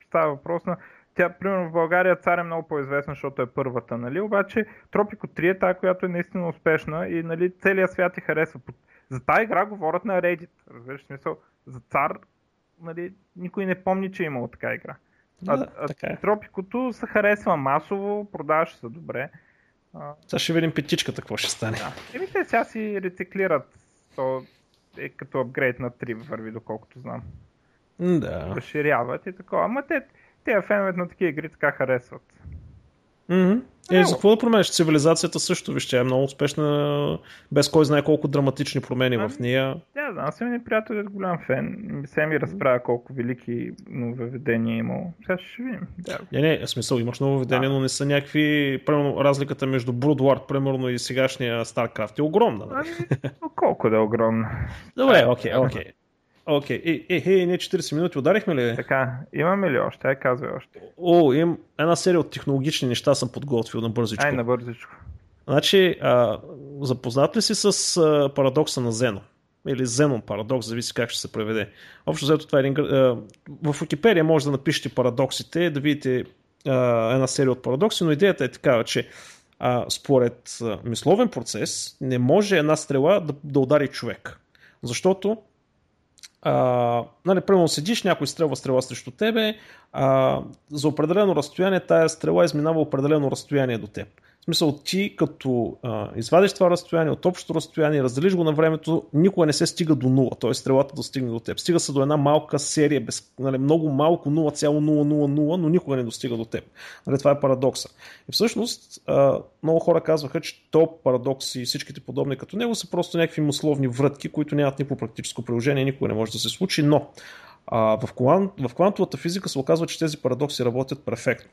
става въпрос на тя, примерно в България цар е много по-известна, защото е първата, нали? Обаче Тропико 3 е тази, която е наистина успешна и нали, целият свят ти харесва. За тази игра говорят на Reddit. Разбираш смисъл? За цар, нали, никой не помни, че е имало така игра. А, да, а така е. Тропикото се харесва масово, продаваше се добре. Сега ще видим петичката, какво ще стане. Да. Еми те сега си рециклират. То е като апгрейд на 3 върви, доколкото знам. Да. Разширяват и такова. Ама те, те феновете на такива игри така харесват. Mm-hmm. Е, за какво да промениш? Цивилизацията също, вижте, е много успешна, без кой знае колко драматични промени а, в ами, нея. Да, да, аз съм един приятел, е голям фен. Се ми разправя колко велики нововведения е имало. Сега ще видим. Да. Не, не, в смисъл, имаш нововведения, да. но не са някакви, примерно, разликата между Broodward, примерно, и сегашния StarCraft е огромна. Нали? Ами, колко да е огромна? Добре, окей, okay, окей. Okay. Окей, okay. е, е, е, не 40 минути ударихме ли? Така, имаме ли още? Ай, казвай още. О, имам една серия от технологични неща съм подготвил на бързичко. Ай, на бързичко. Значи, а, запознат ли си с а, парадокса на Зено? Или Зенон парадокс, зависи как ще се преведе. Общо взето това е един... А, в Wikipedia може да напишете парадоксите, да видите а, една серия от парадокси, но идеята е такава, че а, според а, мисловен процес не може една стрела да, да удари човек. Защото нали, примерно седиш, някой стрелва стрела срещу тебе, а, за определено разстояние тая стрела изминава определено разстояние до теб. В смисъл, ти като а, извадиш това разстояние от общото разстояние, разделиш го на времето, никога не се стига до нула, т.е. стрелата да стигне до теб. Стига се до една малка серия, без, нали, много малко 0,000, но никога не достига до теб. Нали, това е парадокса. И всъщност а, много хора казваха, че то парадокс и всичките подобни като него са просто някакви условни врътки, които нямат никакво практическо приложение, никога не може да се случи, но а, в, квант, в квантовата физика се оказва, че тези парадокси работят перфектно.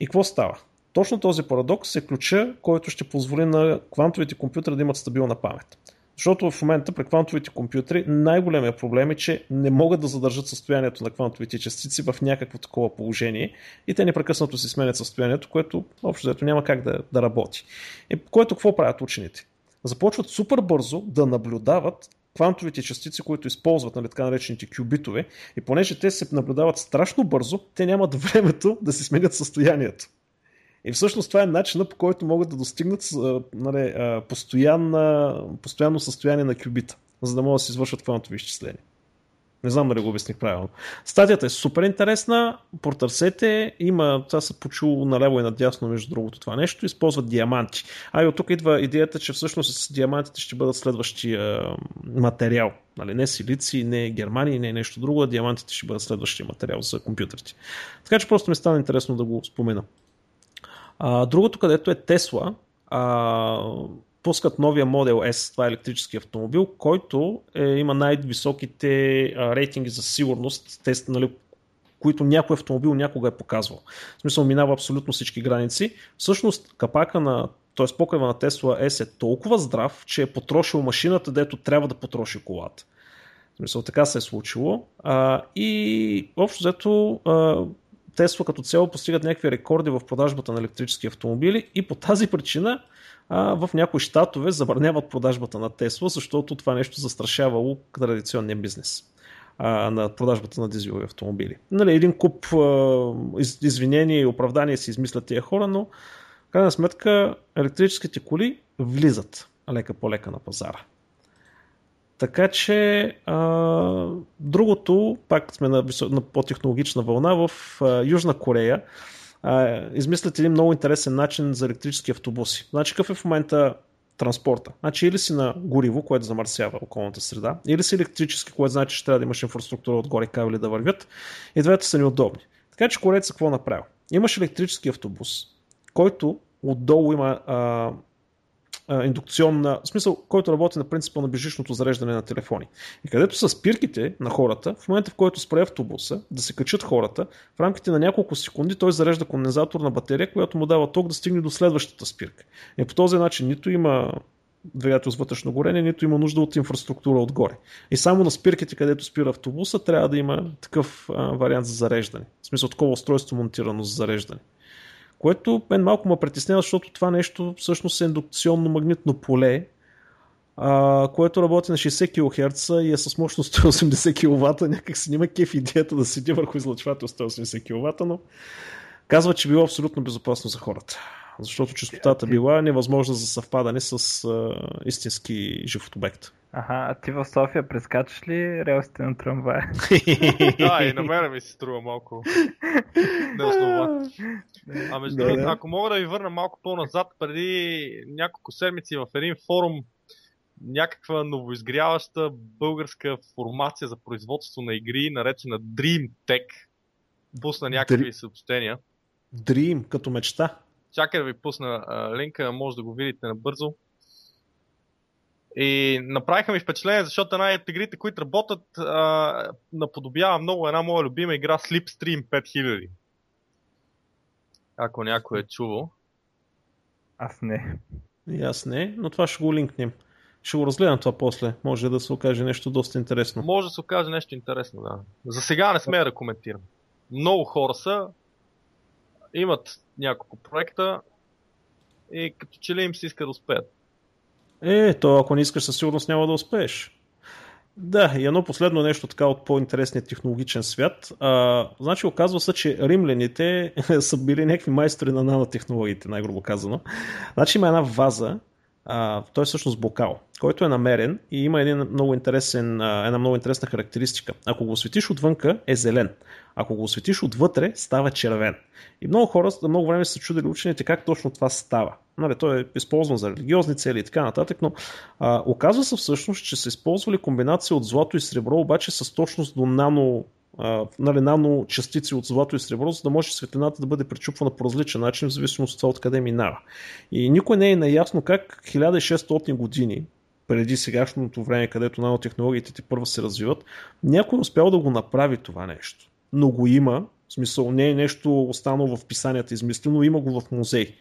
И какво става? Точно този парадокс е ключа, който ще позволи на квантовите компютри да имат стабилна памет. Защото в момента при квантовите компютри най-големият проблем е, че не могат да задържат състоянието на квантовите частици в някакво такова положение и те непрекъснато си сменят състоянието, което общо взето няма как да, да работи. И което какво правят учените? Започват супер бързо да наблюдават квантовите частици, които използват, нали, така наречените кюбитове, и понеже те се наблюдават страшно бързо, те нямат времето да си сменят състоянието. И всъщност това е начинът по който могат да достигнат нали, постоянно състояние на кюбита, за да могат да се извършват квантови изчисления. Не знам дали го обясних правилно. Статията е супер интересна, потърсете, има, това се почуло наляво и надясно между другото това нещо, използват диаманти. А и от тук идва идеята, че всъщност с диамантите ще бъдат следващия материал. Нали, не силици, не Германия, не нещо друго, а диамантите ще бъдат следващия материал за компютрите. Така че просто ми стана интересно да го спомена. А, другото, където е Тесла, пускат новия Model S, това е електрически автомобил, който е, има най-високите а, рейтинги за сигурност, тест, нали, които някой автомобил някога е показвал. В смисъл минава абсолютно всички граници. Всъщност капака на т.е. покрива на Tesla S е толкова здрав, че е потрошил машината, дето трябва да потроши колата. В смисъл, така се е случило. А, и общо взето Тесла като цяло постигат някакви рекорди в продажбата на електрически автомобили и по тази причина а, в някои щатове забраняват продажбата на Тесла, защото това нещо застрашавало традиционния бизнес. а, на продажбата на дизелови автомобили. Нали, един куп а, из, извинения и оправдания си измислят тия хора, но в крайна сметка електрическите коли влизат лека по лека на пазара. Така че а, другото, пак сме на, на по-технологична вълна, в а, Южна Корея а, измислят един много интересен начин за електрически автобуси. Значи какъв е в момента транспорта? Значи или си на гориво, което замърсява околната среда, или си електрически, което значи, че трябва да имаш инфраструктура отгоре кабели да вървят. И двете са неудобни. Така че корейца какво направил? Имаш електрически автобус, който отдолу има а, индукционна, в смисъл, който работи на принципа на бежичното зареждане на телефони. И където са спирките на хората, в момента в който спре автобуса, да се качат хората, в рамките на няколко секунди той зарежда кондензаторна батерия, която му дава ток да стигне до следващата спирка. И по този начин нито има двигател с вътрешно горение, нито има нужда от инфраструктура отгоре. И само на спирките, където спира автобуса, трябва да има такъв а, вариант за зареждане. В смисъл такова устройство монтирано за зареждане. Което мен малко ме притеснява, защото това нещо всъщност е индукционно магнитно поле, а, което работи на 60 кГц и е с мощност 180 кВт. Някак си няма кеф идеята да седи върху излъчвател 180 кВт, но казва, че било абсолютно безопасно за хората. Защото частотата била невъзможна за съвпадане с а, истински жив обект. Ага, а ти в София прескачаш ли релсите на трамвая? да, и на мене ми се струва малко неоснователно. А между другото, да, да. ако мога да ви върна малко по-назад, преди няколко седмици в един форум някаква новоизгряваща българска формация за производство на игри, наречена Dream Tech, пусна някакви Dream... съобщения. Dream, като мечта. Чакай да ви пусна а, линка, може да го видите набързо. И направиха ми впечатление, защото една от игрите, които работят, а, наподобява много една моя любима игра Slipstream 5000. Ако някой е чувал. Аз не. И аз не, но това ще го линкнем. Ще го разгледам това после. Може да се окаже нещо доста интересно. Може да се окаже нещо интересно, да. За сега не сме да коментирам. Много хора са, имат няколко проекта и като че ли им се иска да успеят. Е, то ако не искаш със сигурност няма да успееш. Да, и едно последно нещо така от по-интересния технологичен свят. А, значи оказва се, че римляните са били някакви майстори на нанотехнологиите, най-грубо казано. Значи има една ваза, той е всъщност бокал, който е намерен и има един много интересен, една много интересна характеристика. Ако го осветиш отвънка, е зелен. Ако го осветиш отвътре, става червен. И много хора много време са чудили учените как точно това става. Нали, той е използван за религиозни цели и така нататък, но а, оказва се всъщност, че са използвали комбинация от злато и сребро, обаче с точност до нано нали, нано частици от злато и сребро, за да може светлината да бъде пречупвана по различен начин, в зависимост от това откъде минава. И никой не е наясно как 1600 години преди сегашното време, където нанотехнологиите ти първо се развиват, някой е успял да го направи това нещо. Но го има, в смисъл не е нещо останало в писанията измислено, има го в музей.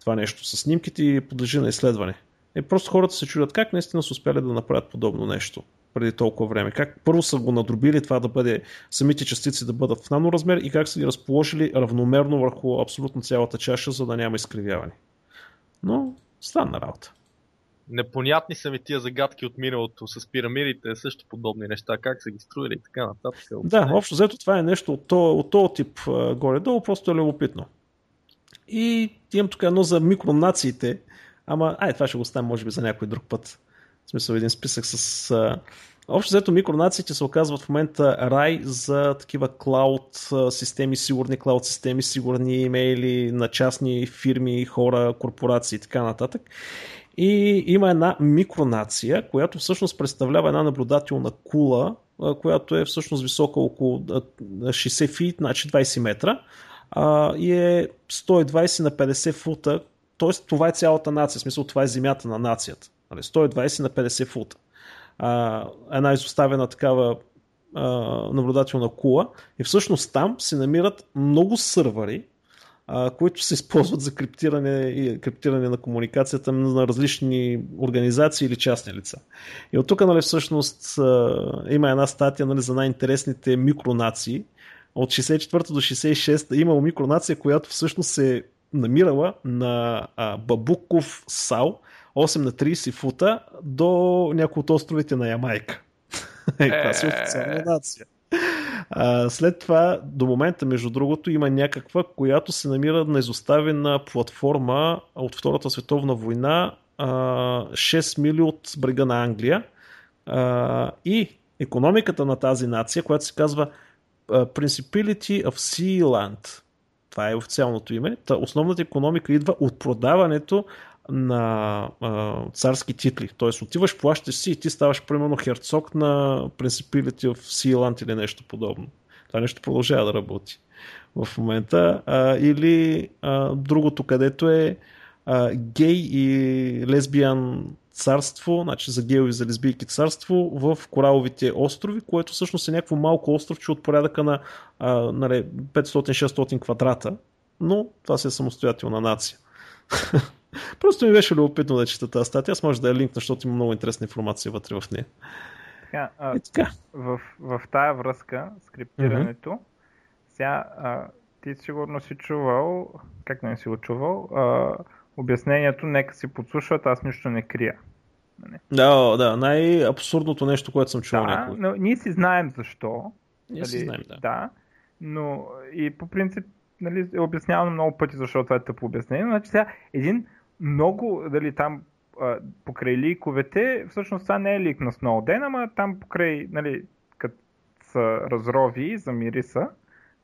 Това нещо с снимките и подлежи на изследване. Е, просто хората се чудят как наистина са успяли да направят подобно нещо преди толкова време. Как първо са го надробили това да бъде самите частици да бъдат в наноразмер и как са ги разположили равномерно върху абсолютно цялата чаша, за да няма изкривяване. Но странна работа. Непонятни са ми тия загадки от миналото с пирамидите, също подобни неща, как са ги строили и така нататък. Да, общо взето това е нещо от този, от този тип горе-долу, просто е любопитно. И имам тук едно за микронациите, ама ай, това ще го оставим може би за някой друг път. В смисъл един списък с... А... Общо взето микронациите се оказват в момента рай за такива клауд системи, сигурни клауд системи, сигурни имейли на частни фирми, хора, корпорации и така нататък. И има една микронация, която всъщност представлява една наблюдателна кула, която е всъщност висока около 60 фит, значи 20 метра и е 120 на 50 фута, т.е. това е цялата нация, в смисъл това е земята на нацията. 120 нали, на 50 фута. А, една изоставена такава а, наблюдателна кула и всъщност там се намират много сървъри, а, които се използват за криптиране и криптиране на комуникацията на различни организации или частни лица. И от тук нали, всъщност а, има една статия нали, за най-интересните микронации. От 64 до 66 имало микронация, която всъщност се намирала на а, Бабуков Сал, 8 на 30 фута до някои от островите на Ямайка. това си официална нация. А, след това, до момента, между другото, има някаква, която се намира на изоставена платформа от Втората световна война, а, 6 мили от брега на Англия. А, и економиката на тази нация, която се казва Principality of Sealand. Това е официалното име. Та основната економика идва от продаването на а, царски титли. Тоест отиваш, плащаш си и ти ставаш примерно херцог на Principality of Sealand или нещо подобно. Това нещо продължава да работи в момента. А, или а, другото, където е а, гей и лесбиян царство, значи за гео и за лесбийки царство в Кораловите острови, което всъщност е някакво малко островче от порядъка на а, нали, 500-600 квадрата, но това си е самостоятелна нация. Просто ми беше любопитно да чета тази статия. Аз може да я линкна, защото има много интересна информация вътре в нея. Така, а, така. В, в тая връзка, скриптирането, mm-hmm. сега а, ти сигурно си чувал, как не си го чувал, а, обяснението нека си подслушват, аз нищо не крия. Нали? Да, да, най-абсурдното нещо, което съм чувал да, някога. Но ние си знаем защо. Ние нали, си знаем, да. да. Но и по принцип нали, е обяснявано много пъти защо това е тъпо обяснение. Значи сега един много, дали там а, покрай ликовете, всъщност това не е лик на Snowden, ама там покрай, нали, като са разрови за мириса,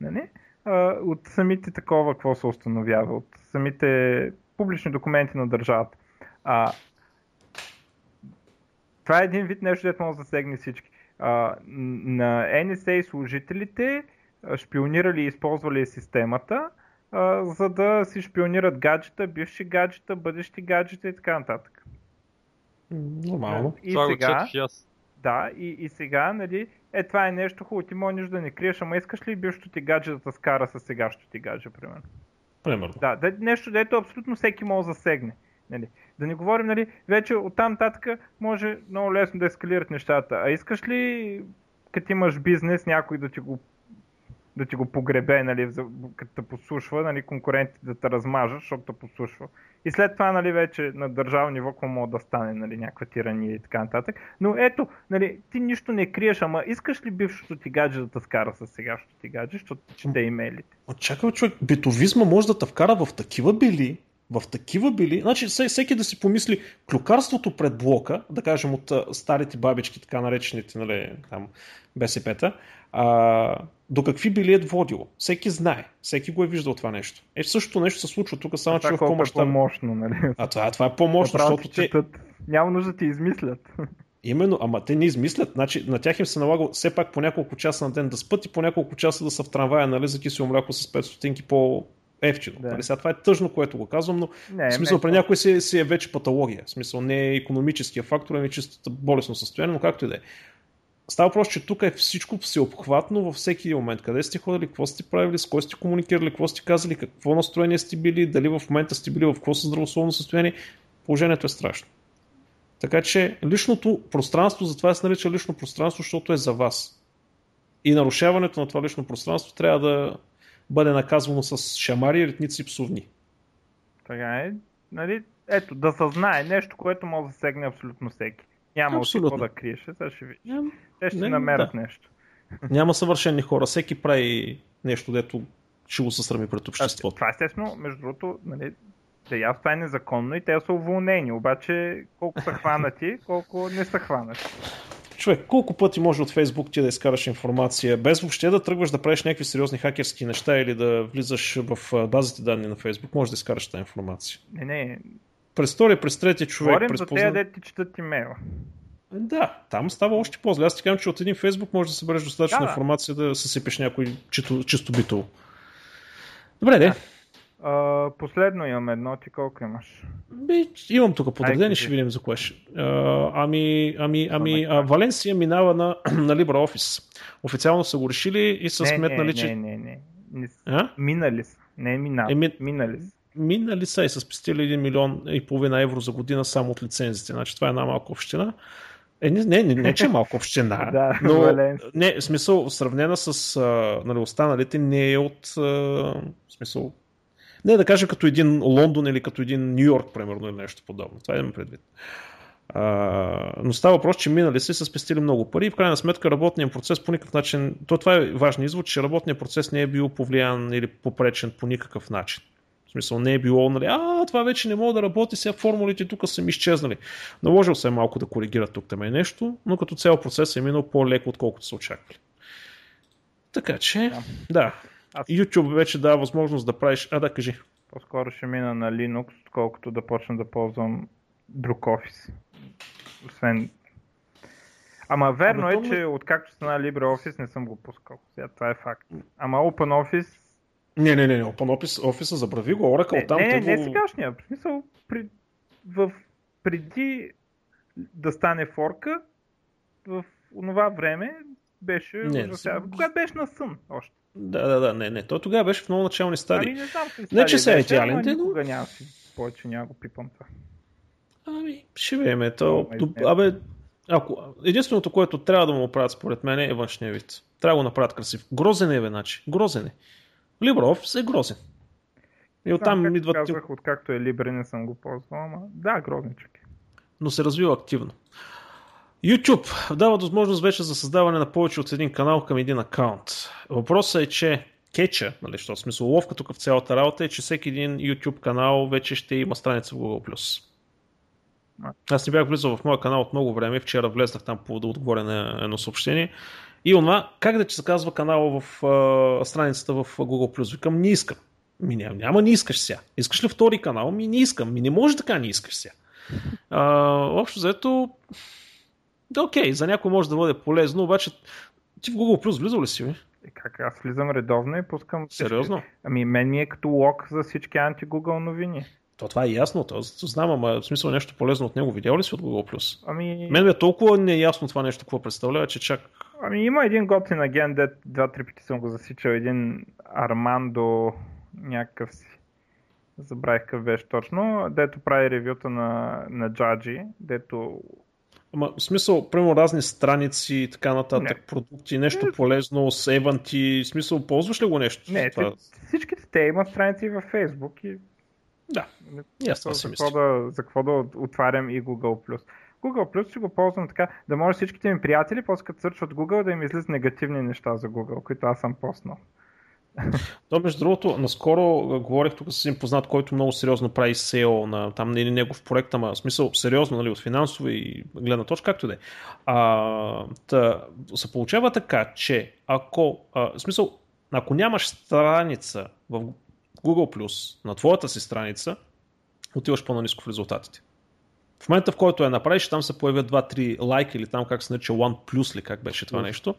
нали, а, от самите такова, какво се установява, от самите публични документи на държавата. А, това е един вид нещо, което може да засегне всички. А, на NSA служителите шпионирали и използвали системата, а, за да си шпионират гаджета, бивши гаджета, бъдещи гаджета и така нататък. Нормално. И това сега, да, и, и сега, нали, е, това е нещо хубаво, ти можеш да не криеш, ама искаш ли бившото ти гадже да скара с сегашното ти гадже, примерно? Примерно. Да, да, нещо, дето абсолютно всеки може да засегне. Нали. Да не говорим, нали, вече оттам татък може много лесно да ескалират нещата. А искаш ли, като имаш бизнес, някой да ти го да ти го погребе, нали, като те послушва, нали, конкурентите да те размажат, защото те послушва. И след това, нали, вече на държавно ниво, какво може да стане, нали, някаква тирания и така нататък. Но ето, нали, ти нищо не криеш, ама искаш ли бившото ти гадже да те скара с сегашното ти гадже, защото ти чете имейлите? Очаква човек, битовизма може да те вкара в такива били, в такива били, значи всеки да си помисли клюкарството пред блока, да кажем от старите бабички, така наречените, нали, там, БСП-та, а, до какви били е водило. Всеки знае, всеки го е виждал това нещо. Е, същото нещо се случва тук, само че в по-мащаб... Е по-мощно, нали? А това, това е по-мощно, защото те... Няма нужда да ти измислят. Именно, ама те не измислят. Значи, на тях им се налага все пак по няколко часа на ден да спят и по няколко часа да са в трамвая, нали, за кисело мляко с 5 стотинки по ефтино. Да. Нали, сега това е тъжно, което го казвам, но не, в смисъл, при някой си, си е вече патология. В смисъл, не е економическия фактор, ами чистата болестно състояние, но както и да е. Става въпрос, че тук е всичко всеобхватно във всеки момент. Къде сте ходили, какво сте правили, с кой сте комуникирали, какво сте казали, какво настроение сте били, дали в момента сте били в какво са здравословно състояние. Положението е страшно. Така че личното пространство, затова се нарича лично пространство, защото е за вас. И нарушаването на това лично пространство трябва да бъде наказвано с шамари, ритници и псовни. Така е. Нали, ето, да съзнае нещо, което може да сегне абсолютно всеки. Няма Абсолютно. какво да криеш, сега ще видиш. Ням... Те ще не, намерят да. нещо. Няма съвършени хора, всеки прави нещо, дето ще го съсрами пред обществото. Това естествено, между другото, нали, да я това е незаконно и те са уволнени, обаче колко са хванати, колко не са хванати. Човек, колко пъти може от Фейсбук ти да изкараш информация, без въобще да тръгваш да правиш някакви сериозни хакерски неща или да влизаш в базите данни на Фейсбук, може да изкараш тази информация. Не, не, през втория, през третия човек. Говорим през за тези, де ти четат имейла. Да, там става още по-зле. Аз ти казвам, че от един Фейсбук може да събереш достатъчно да. информация да съсипеш някой чисто, чисто битово. Добре, де. Uh, последно имам едно, ти колко имаш? Би, имам тук подредени, ще видим за кое ще. Uh, ами, ами, ами, а, Валенсия минава на, на LibreOffice. Официално са го решили и са сметнали, че... Не, не, не. не. А? Минали са. Не е минали. Е, ми... Минали са минали са и са спестили 1 милион и половина евро за година само от лицензите. Значи това е една малка община. Е, не, не, не, не че е малка община, да, но не, в смисъл, сравнена с а, нали, останалите, не е от а, в смисъл, не да кажа като един Лондон или като един Нью Йорк, примерно, или нещо подобно. Това имам предвид. А, но става въпрос, че минали си са спестили много пари и в крайна сметка работният процес по никакъв начин, то това е важен извод, че работният процес не е бил повлиян или попречен по никакъв начин. В смисъл не е било, нали, а, това вече не мога да работи, сега формулите тук са ми изчезнали. Наложил се е малко да коригира тук там е нещо, но като цял процес е минал по-леко, отколкото са очаквали. Така че, да. да. Аз... YouTube вече дава възможност да правиш... А, да, кажи. По-скоро ще мина на Linux, отколкото да почна да ползвам друг офис. Освен... Ама верно Ама е, че откакто стана LibreOffice не съм го пускал. Сега това е факт. Ама OpenOffice... Не, не, не, не. OpenOffice офиса забрави го. Oracle не, там... Не, не, не сегашния. В смисъл, при... в... преди да стане форка, в това време беше не, ужасяващо. Когато беше на сън още. Да, да, да, не, не. Той тогава беше в много начални стадии. Ами не знам Не, че са идеален, но... Никога няма си повече няма го пипам това. Ами, ще видим. То, абе, ако, единственото, което трябва да му оправят според мен е външния вид. Трябва да го направят красив. Грозен е, бе, значи. Грозен е. LibreOffice е грозен. И оттам идват... Казах, откакто е Libre не съм го ползвал, ама да, грозничък е. Но се развива активно. YouTube дава възможност вече за създаване на повече от един канал към един акаунт. Въпросът е, че кеча, нали, що, смисъл ловка тук в цялата работа е, че всеки един YouTube канал вече ще има страница в Google+. Аз не бях влизал в моя канал от много време, вчера влезнах там по да отговоря на едно съобщение. И онова, как да ти се казва канала в а, страницата в Google+. Викам, не искам. Ми няма, няма, не искаш сега. Искаш ли втори канал? Ми не искам. Ми не може така, не искаш сега. А, общо заето, да, окей, за някой може да бъде полезно, обаче ти в Google Plus влизал ли си? Бе? Е, как аз влизам редовно и пускам. Сериозно? Всички... Ами мен ми е като лог за всички анти-Google новини. То това е ясно, то знам, ама в смисъл нещо полезно от него. Видял ли си от Google Plus? Ами... Мен е толкова неясно това нещо, какво представлява, че чак... Ами има един готин агент, дет два-три пъти съм го засичал, един Армандо някакъв си. Забравих какъв беше точно, дето прави ревюта на, на Джаджи, дето Ама, в смисъл, прямо разни страници и така нататък, не. продукти, нещо не. полезно, сейванти, в смисъл, ползваш ли го нещо? Не, това? всичките те имат страници във Facebook и... Да, това си за, какво да, за какво да отварям и Google+. Google Plus ще го ползвам така, да може всичките ми приятели, после като сърчат Google, да им излизат негативни неща за Google, които аз съм поснал. То, между другото, наскоро говорих тук с един познат, който много сериозно прави SEO на там не негов проект, ама в смисъл сериозно, нали, от финансово и гледна точка, както да е. Та, се получава така, че ако, а, в смисъл, ако нямаш страница в Google+, на твоята си страница, отиваш по-наниско в резултатите. В момента, в който я направиш, там се появят 2-3 лайка или там как се нарича One Plus ли как беше това нещо.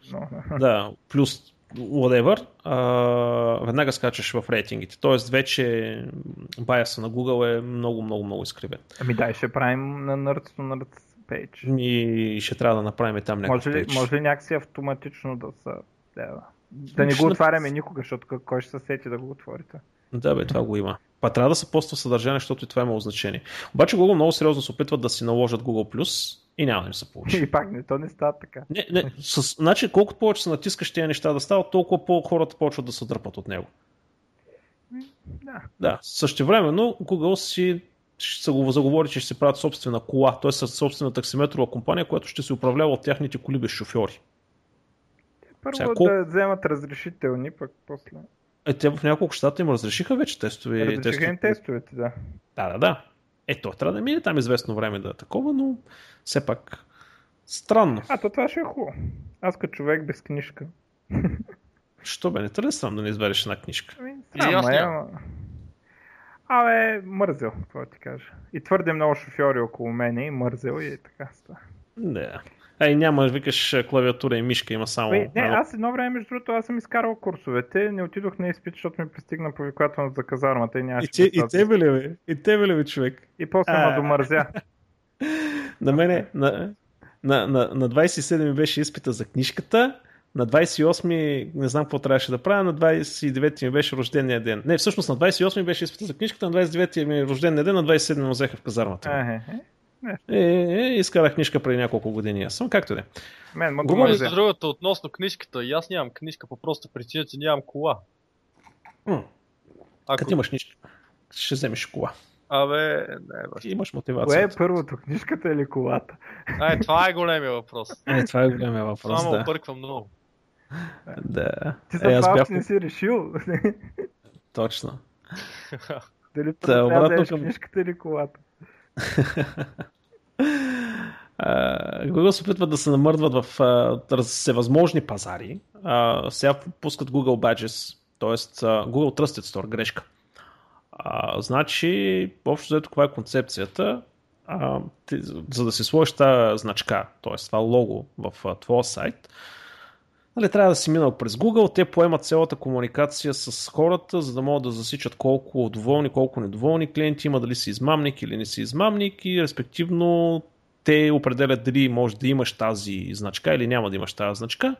Да, плюс whatever, а, веднага скачаш в рейтингите. Тоест вече баяса на Google е много, много, много изкривен. Ами дай ще правим на Nerds to Nerds page. И ще трябва да направим там някакъв може ли, page. Може ли някакси автоматично да са... Да, да не го отваряме никога, защото кой ще се сети да го отворите? Да, бе, това го има. Па трябва да се поства съдържание, защото и това има значение. Обаче Google много сериозно се опитват да си наложат Google+, и няма да им се получи. И пак не, то не става така. Не, не, с, значи, колкото повече се натискаш тези неща да стават, толкова по-хората почват да се дърпат от него. Да. Да, същевременно Google си ще се го заговори, че ще се правят собствена кола, т.е. собствена таксиметрова компания, която ще се управлява от тяхните коли без шофьори. Първо Сега, кол... да вземат разрешителни, пък после. Е, те в няколко щата им разрешиха вече тестове. Разрешиха тестове. им тестовете, да. Да, да, да. Ето, трябва да мине там известно време да е такова, но все пак странно. А, то това ще е хубаво. Аз като човек без книжка. Що бе, не трябва сам да не извадиш една книжка? Ами, сам, е, ама... Абе, мързел, какво ти кажа. И твърде много шофьори около мене и мързел и така става. Да. Ай, няма, викаш клавиатура и мишка, има само... Бе, не, аз едно време, между другото, аз съм изкарал курсовете, не отидох на изпит, защото ми пристигна повиквателната за казармата и нямаше... И, те, и тебе ли, бе? И тебе ли, бе, човек? И после ма домързя. на мене, на, на, на, на 27 ми беше изпита за книжката, на 28 не знам какво трябваше да правя, на 29 ми беше рождения ден. Не, всъщност на 28 ми беше изпита за книжката, на 29 ми е рождения ден, на 27 ми взеха в казармата. Ага. Е, е, изкарах книжка преди няколко години. Аз съм както де. Мен, ма Говори за другото относно книжката. И аз нямам книжка по просто причина, че нямам кола. М- Ако... Като имаш книжка, ще вземеш кола. Абе, не, баш. Имаш мотивация. Кое е първото, книжката или колата? Ай, това е големия въпрос. Е, това е големия въпрос, ме да. обърква много. да. Ти Е, за аз това бях... не си решил. Точно. Дали Та, първо трябва да към- книжката или колата. Google се опитват да се намърдват в всевъзможни пазари. Сега пускат Google Badges, т.е. Google Trusted Store, грешка. Значи, общо взето, каква е концепцията? За да си сложиш тази значка, т.е. това лого в твоя сайт, нали, трябва да си минал през Google, те поемат цялата комуникация с хората, за да могат да засичат колко доволни, колко недоволни клиенти има, дали си измамник или не си измамник и респективно те определят дали може да имаш тази значка или няма да имаш тази значка.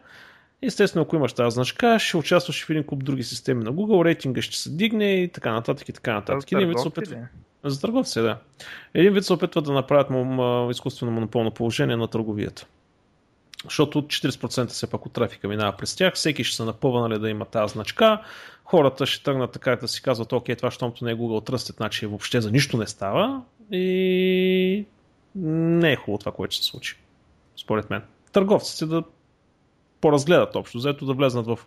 Естествено, ако имаш тази значка, ще участваш в един куп други системи на Google, рейтинга ще се дигне и така нататък и така нататък. Един вид се опитва... За търговци, да. Един вид се опитват да направят му, изкуствено монополно положение на търговията. Защото 40% все пак от трафика минава през тях, всеки ще се напъва нали, да има тази значка, хората ще тръгнат така да си казват, окей, това щомто не е Google Trusted, значи въобще за нищо не става и не е хубаво това, което ще се случи, според мен. Търговците да поразгледат общо, заето да влезнат в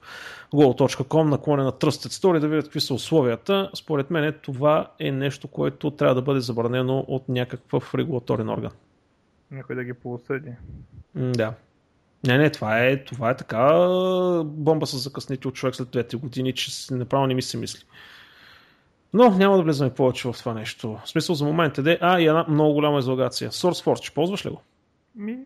google.com, наклоне на Trusted Store и да видят какви са условията. Според мен това е нещо, което трябва да бъде забранено от някакъв регулаторен орган. Някой да ги поосъди. Да. Не, не, това е, това е така бомба с закъснити от човек след двете години, че направо не ми се мисли. Но няма да влизаме повече в това нещо. В смисъл за момента де. А, и една много голяма излагация. SourceForge, ползваш ли го? Ми,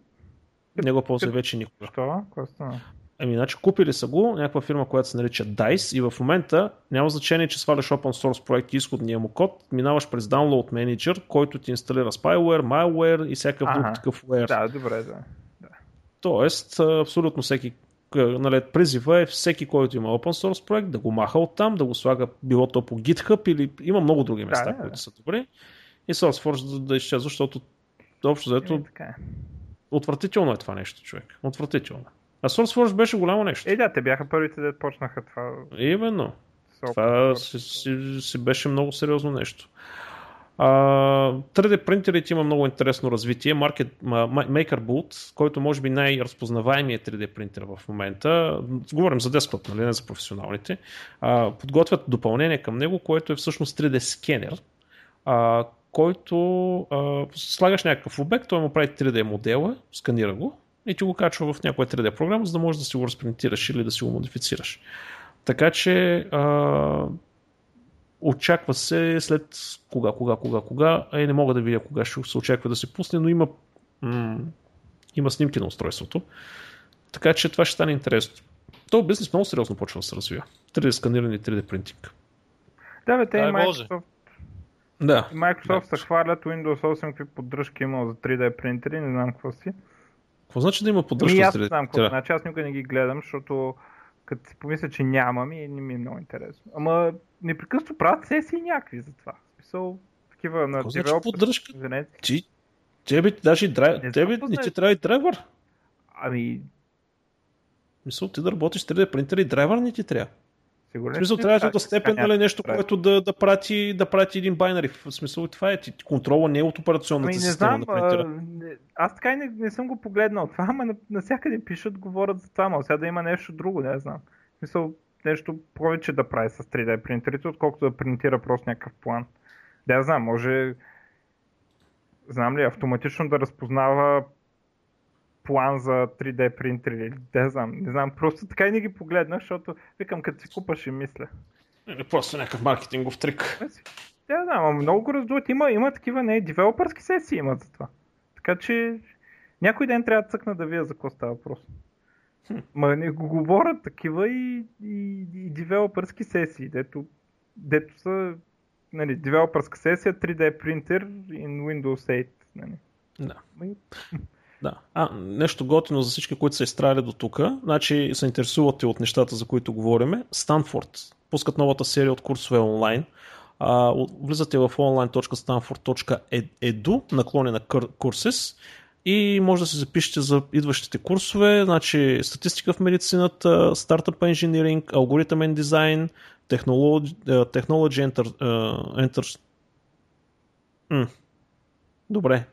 Не го ползва Като- вече никога. що? Какво стана? Ами, значи купили са го, някаква фирма, която се нарича DICE и в момента няма значение, че сваляш open source проект и изходния му код, минаваш през Download Manager, който ти инсталира spyware, malware и всякакъв друг такъв ware. Да, добре, да. Тоест, абсолютно всеки нали, призива е всеки, който има open source проект, да го маха оттам, да го слага било то по GitHub или има много други места, Да, да, които да. са добри и SourceForge да, да изчезва, защото общо Еми, така е. отвратително е това нещо, човек. Отвратително. А SourceForge беше голямо нещо. Е, да, те бяха първите, да почнаха това. Именно. Това си, си, си беше много сериозно нещо. А, 3D принтерите има много интересно развитие. Market, MakerBoot, който може би най-разпознаваемият 3D принтер в момента, говорим за десктоп, нали, не за професионалните, подготвят допълнение към него, което е всъщност 3D скенер, който слагаш някакъв обект, той му прави 3D модела, сканира го и ти го качва в някоя 3D програма, за да можеш да си го разпринтираш или да си го модифицираш. Така че очаква се след кога, кога, кога, кога, а и не мога да видя кога ще се очаква да се пусне, но има, м- има снимки на устройството. Така че това ще стане интересно. То бизнес много сериозно почва да се развива. 3D сканиране и 3D принтинг. Да, бе, те и. Microsoft, Да. Microsoft Да. се хвалят Windows 8 какви поддръжки има за 3D принтери, не знам какво си. Какво значи да има Ами поддръжка аз не 3D знам какво. Значи аз никога не ги гледам, защото като си помисля, че няма ми, не ми е много интересно. Ама непрекъснато правят сесии някакви за това. Смисъл, такива на Какво значи поддръжка? Ти, тебе даже и драйв, Не тебе какво не ти трябва и драйвер. Ами, Мисъл, ти да работиш с 3D принтер и драйвер не ти трябва. Сигурен смисъл, трябва да, да степен нали, нещо, прави. което да, да, прати, да прати един байнари. В смисъл, това е. Ти, контрола не е от операционната Ами не система знам, на принтера. а, не- аз така и не, не съм го погледнал това, ама на- навсякъде пишат, говорят за това, но сега да има нещо друго, не знам. В смисъл, нещо повече да прави с 3D принтерите, отколкото да принтира просто някакъв план. Да, я знам, може, знам ли, автоматично да разпознава план за 3D принтери или да знам, не знам, просто така и не ги погледнах, защото викам, като си купа ще мисля. Или просто някакъв маркетингов трик. Да, да, ама много го раздуват. Има, има такива не, девелопърски сесии имат за това. Така че някой ден трябва да цъкна да вия за какво става въпрос. Ма не го говорят такива и, и, и девелопърски сесии, дето, дето са нали, девелопърска сесия, 3D принтер in Windows 8. Нали. Да. Да. А, нещо готино за всички, които са изтрали до тук, значи се интересувате от нещата, за които говориме. Станфорд пускат новата серия от курсове онлайн. А, влизате в online.stanford.edu, наклони на курсес и може да се запишете за идващите курсове, значи статистика в медицината, стартъп инжиниринг, алгоритъмен дизайн, технологи, технологи enter, enter. Добре.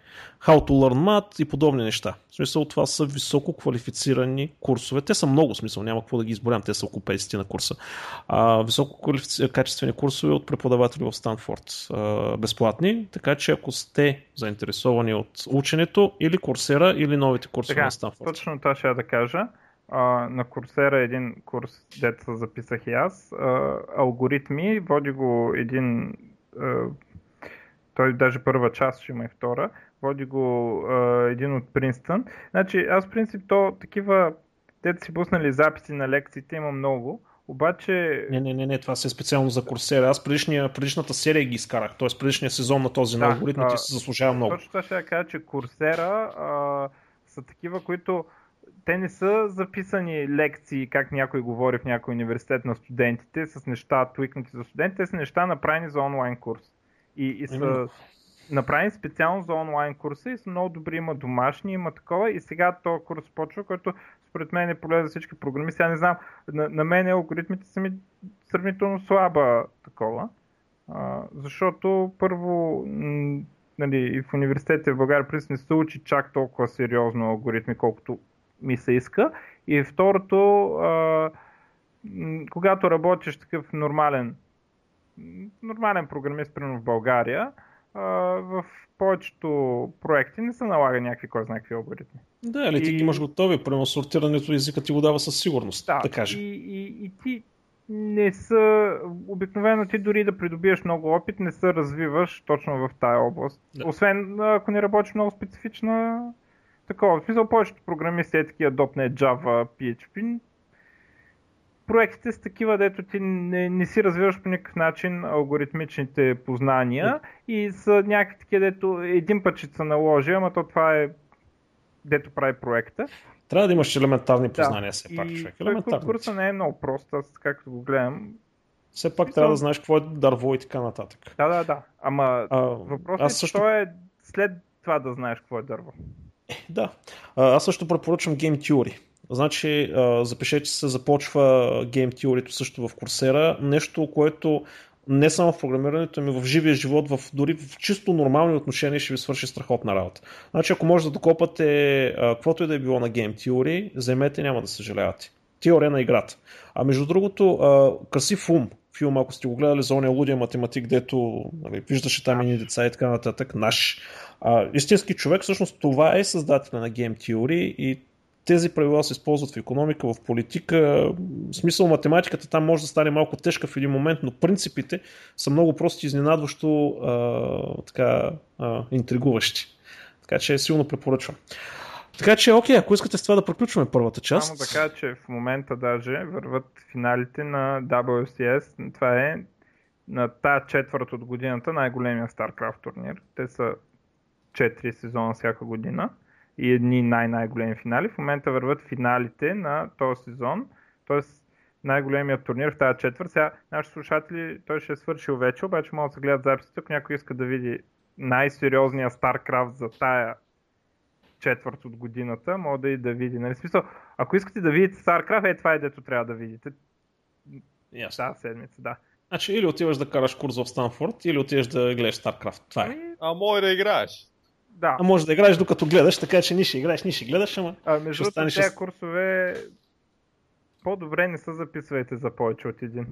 How to learn math и подобни неща. В смисъл това са високо квалифицирани курсове. Те са много смисъл, няма какво да ги изборям, те са около 50 на курса. А, високо квалифици... качествени курсове от преподаватели в Станфорд. А, безплатни, така че ако сте заинтересовани от ученето или курсера, или новите курсове така, на Станфорд. Точно това ще я да кажа. А, на Курсера един курс, дето записах и аз. А, алгоритми, води го един а, той даже първа част ще има и втора. Води го а, един от Принстън. Значи аз в принцип то такива, те си пуснали записи на лекциите, има много. Обаче... Не, не, не, не, това се е специално за Курсера. Аз предишния, предишната серия ги изкарах, т.е. предишния сезон на този да, на алгоритмите се заслужава много. Точно това ще я кажа, че Курсера а, са такива, които те не са записани лекции, как някой говори в някой университет на студентите, с неща твикнати за студентите, те са неща направени за онлайн курс. И, и са направени специално за онлайн курса и са много добри. Има домашни, има такова. И сега този курс почва, който според мен е полезен за всички програми. Сега не знам, на, на мен алгоритмите са ми сравнително слаба такова. А, защото първо нали, и в университета в България принцип не се учи чак толкова сериозно алгоритми, колкото ми се иска. И второто, а, когато работиш такъв нормален нормален програмист, примерно в България, в повечето проекти не се налага някакви кой знае какви алгоритми. Да, или ти ги имаш готови, примерно сортирането езика ти го дава със сигурност, да, да кажа. И, и, и ти не са, обикновено ти дори да придобиеш много опит, не се развиваш точно в тая област. Да. Освен ако не работиш много специфична такова. В смисъл, повечето програмисти е такива .NET, Java, PHP, проектите с такива, дето ти не, не си развиваш по никакъв начин алгоритмичните познания и са някакви такива, дето един път ще се наложи, ама то това е дето прави проекта. Трябва да имаш елементарни познания да. все пак, човек. Елементарни. Курса не е много прост, аз както го гледам. Все пак трябва да знаеш какво е дърво и така нататък. Да, да, да. Ама а, въпросът е, също... е след това да знаеш какво е дърво. Е, да. А, аз също препоръчвам Game Theory. Значи, запишете се, започва Game Theory също в Курсера. Нещо, което не само в програмирането, ами в живия живот, в, дори в чисто нормални отношения ще ви свърши страхотна работа. Значи, ако може да докопате каквото и да е било на Game Theory, вземете, няма да съжалявате. Теория на играта. А между другото, красив ум, филм, ако сте го гледали за ония лудия математик, дето нали, виждаше там и деца и така нататък, наш. А, истински човек, всъщност това е създателя на Game Theory и тези правила се използват в економика, в политика. В смисъл математиката там може да стане малко тежка в един момент, но принципите са много прости, изненадващо а, така, а, интригуващи. Така че силно препоръчвам. Така че, окей, ако искате с това да приключваме първата част. Само така, че в момента даже върват финалите на WCS. Това е на тази четвърт от годината най-големия StarCraft турнир. Те са 4 сезона всяка година и едни най-най-големи финали. В момента върват финалите на този сезон, т.е. най-големият турнир в тази четвърт. Сега нашите слушатели, той ще е свършил вече, обаче могат да се гледат записите, ако някой иска да види най-сериозния StarCraft за тая четвърт от годината, може да и да види. Нали? Смисъл, ако искате да видите StarCraft, е това е дето трябва да видите. Yes. Тази седмица, да. Значи или отиваш да караш курс в Станфорд, или отиваш да гледаш StarCraft. Това е. Ами, а може да играеш. Да. А може да играеш докато гледаш, така че ни ще играеш, ни ще гледаш, ама. А между другото, тези курсове по-добре не са записвайте за повече от един.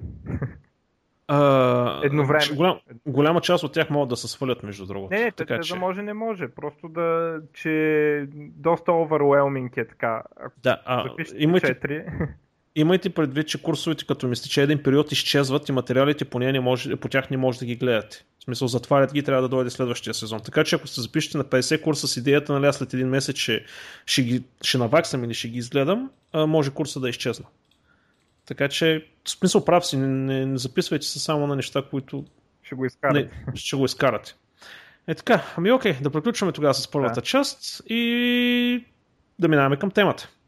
А, Едновременно. Голям, голяма част от тях могат да се свалят, между другото. Не, не, така, че... да може, не може. Просто да, че доста overwhelming е така. Ако да, а, имайте, 4... имайте предвид, че курсовете, като ми стече един период, изчезват и материалите по, не може, по тях не може да ги гледате. В смисъл, затварят ги, трябва да дойде следващия сезон. Така че ако се запишете на 50 курса с идеята, нали, след един месец ще, ще, ги, ще наваксам или ще ги изгледам, може курса да изчезна. Така че, в смисъл прав си, не, не, не записвайте се само на неща, които ще го изкарате. Не, ще го изкарате. Е така, ами окей, да приключваме тогава с първата да. част и да минаваме към темата.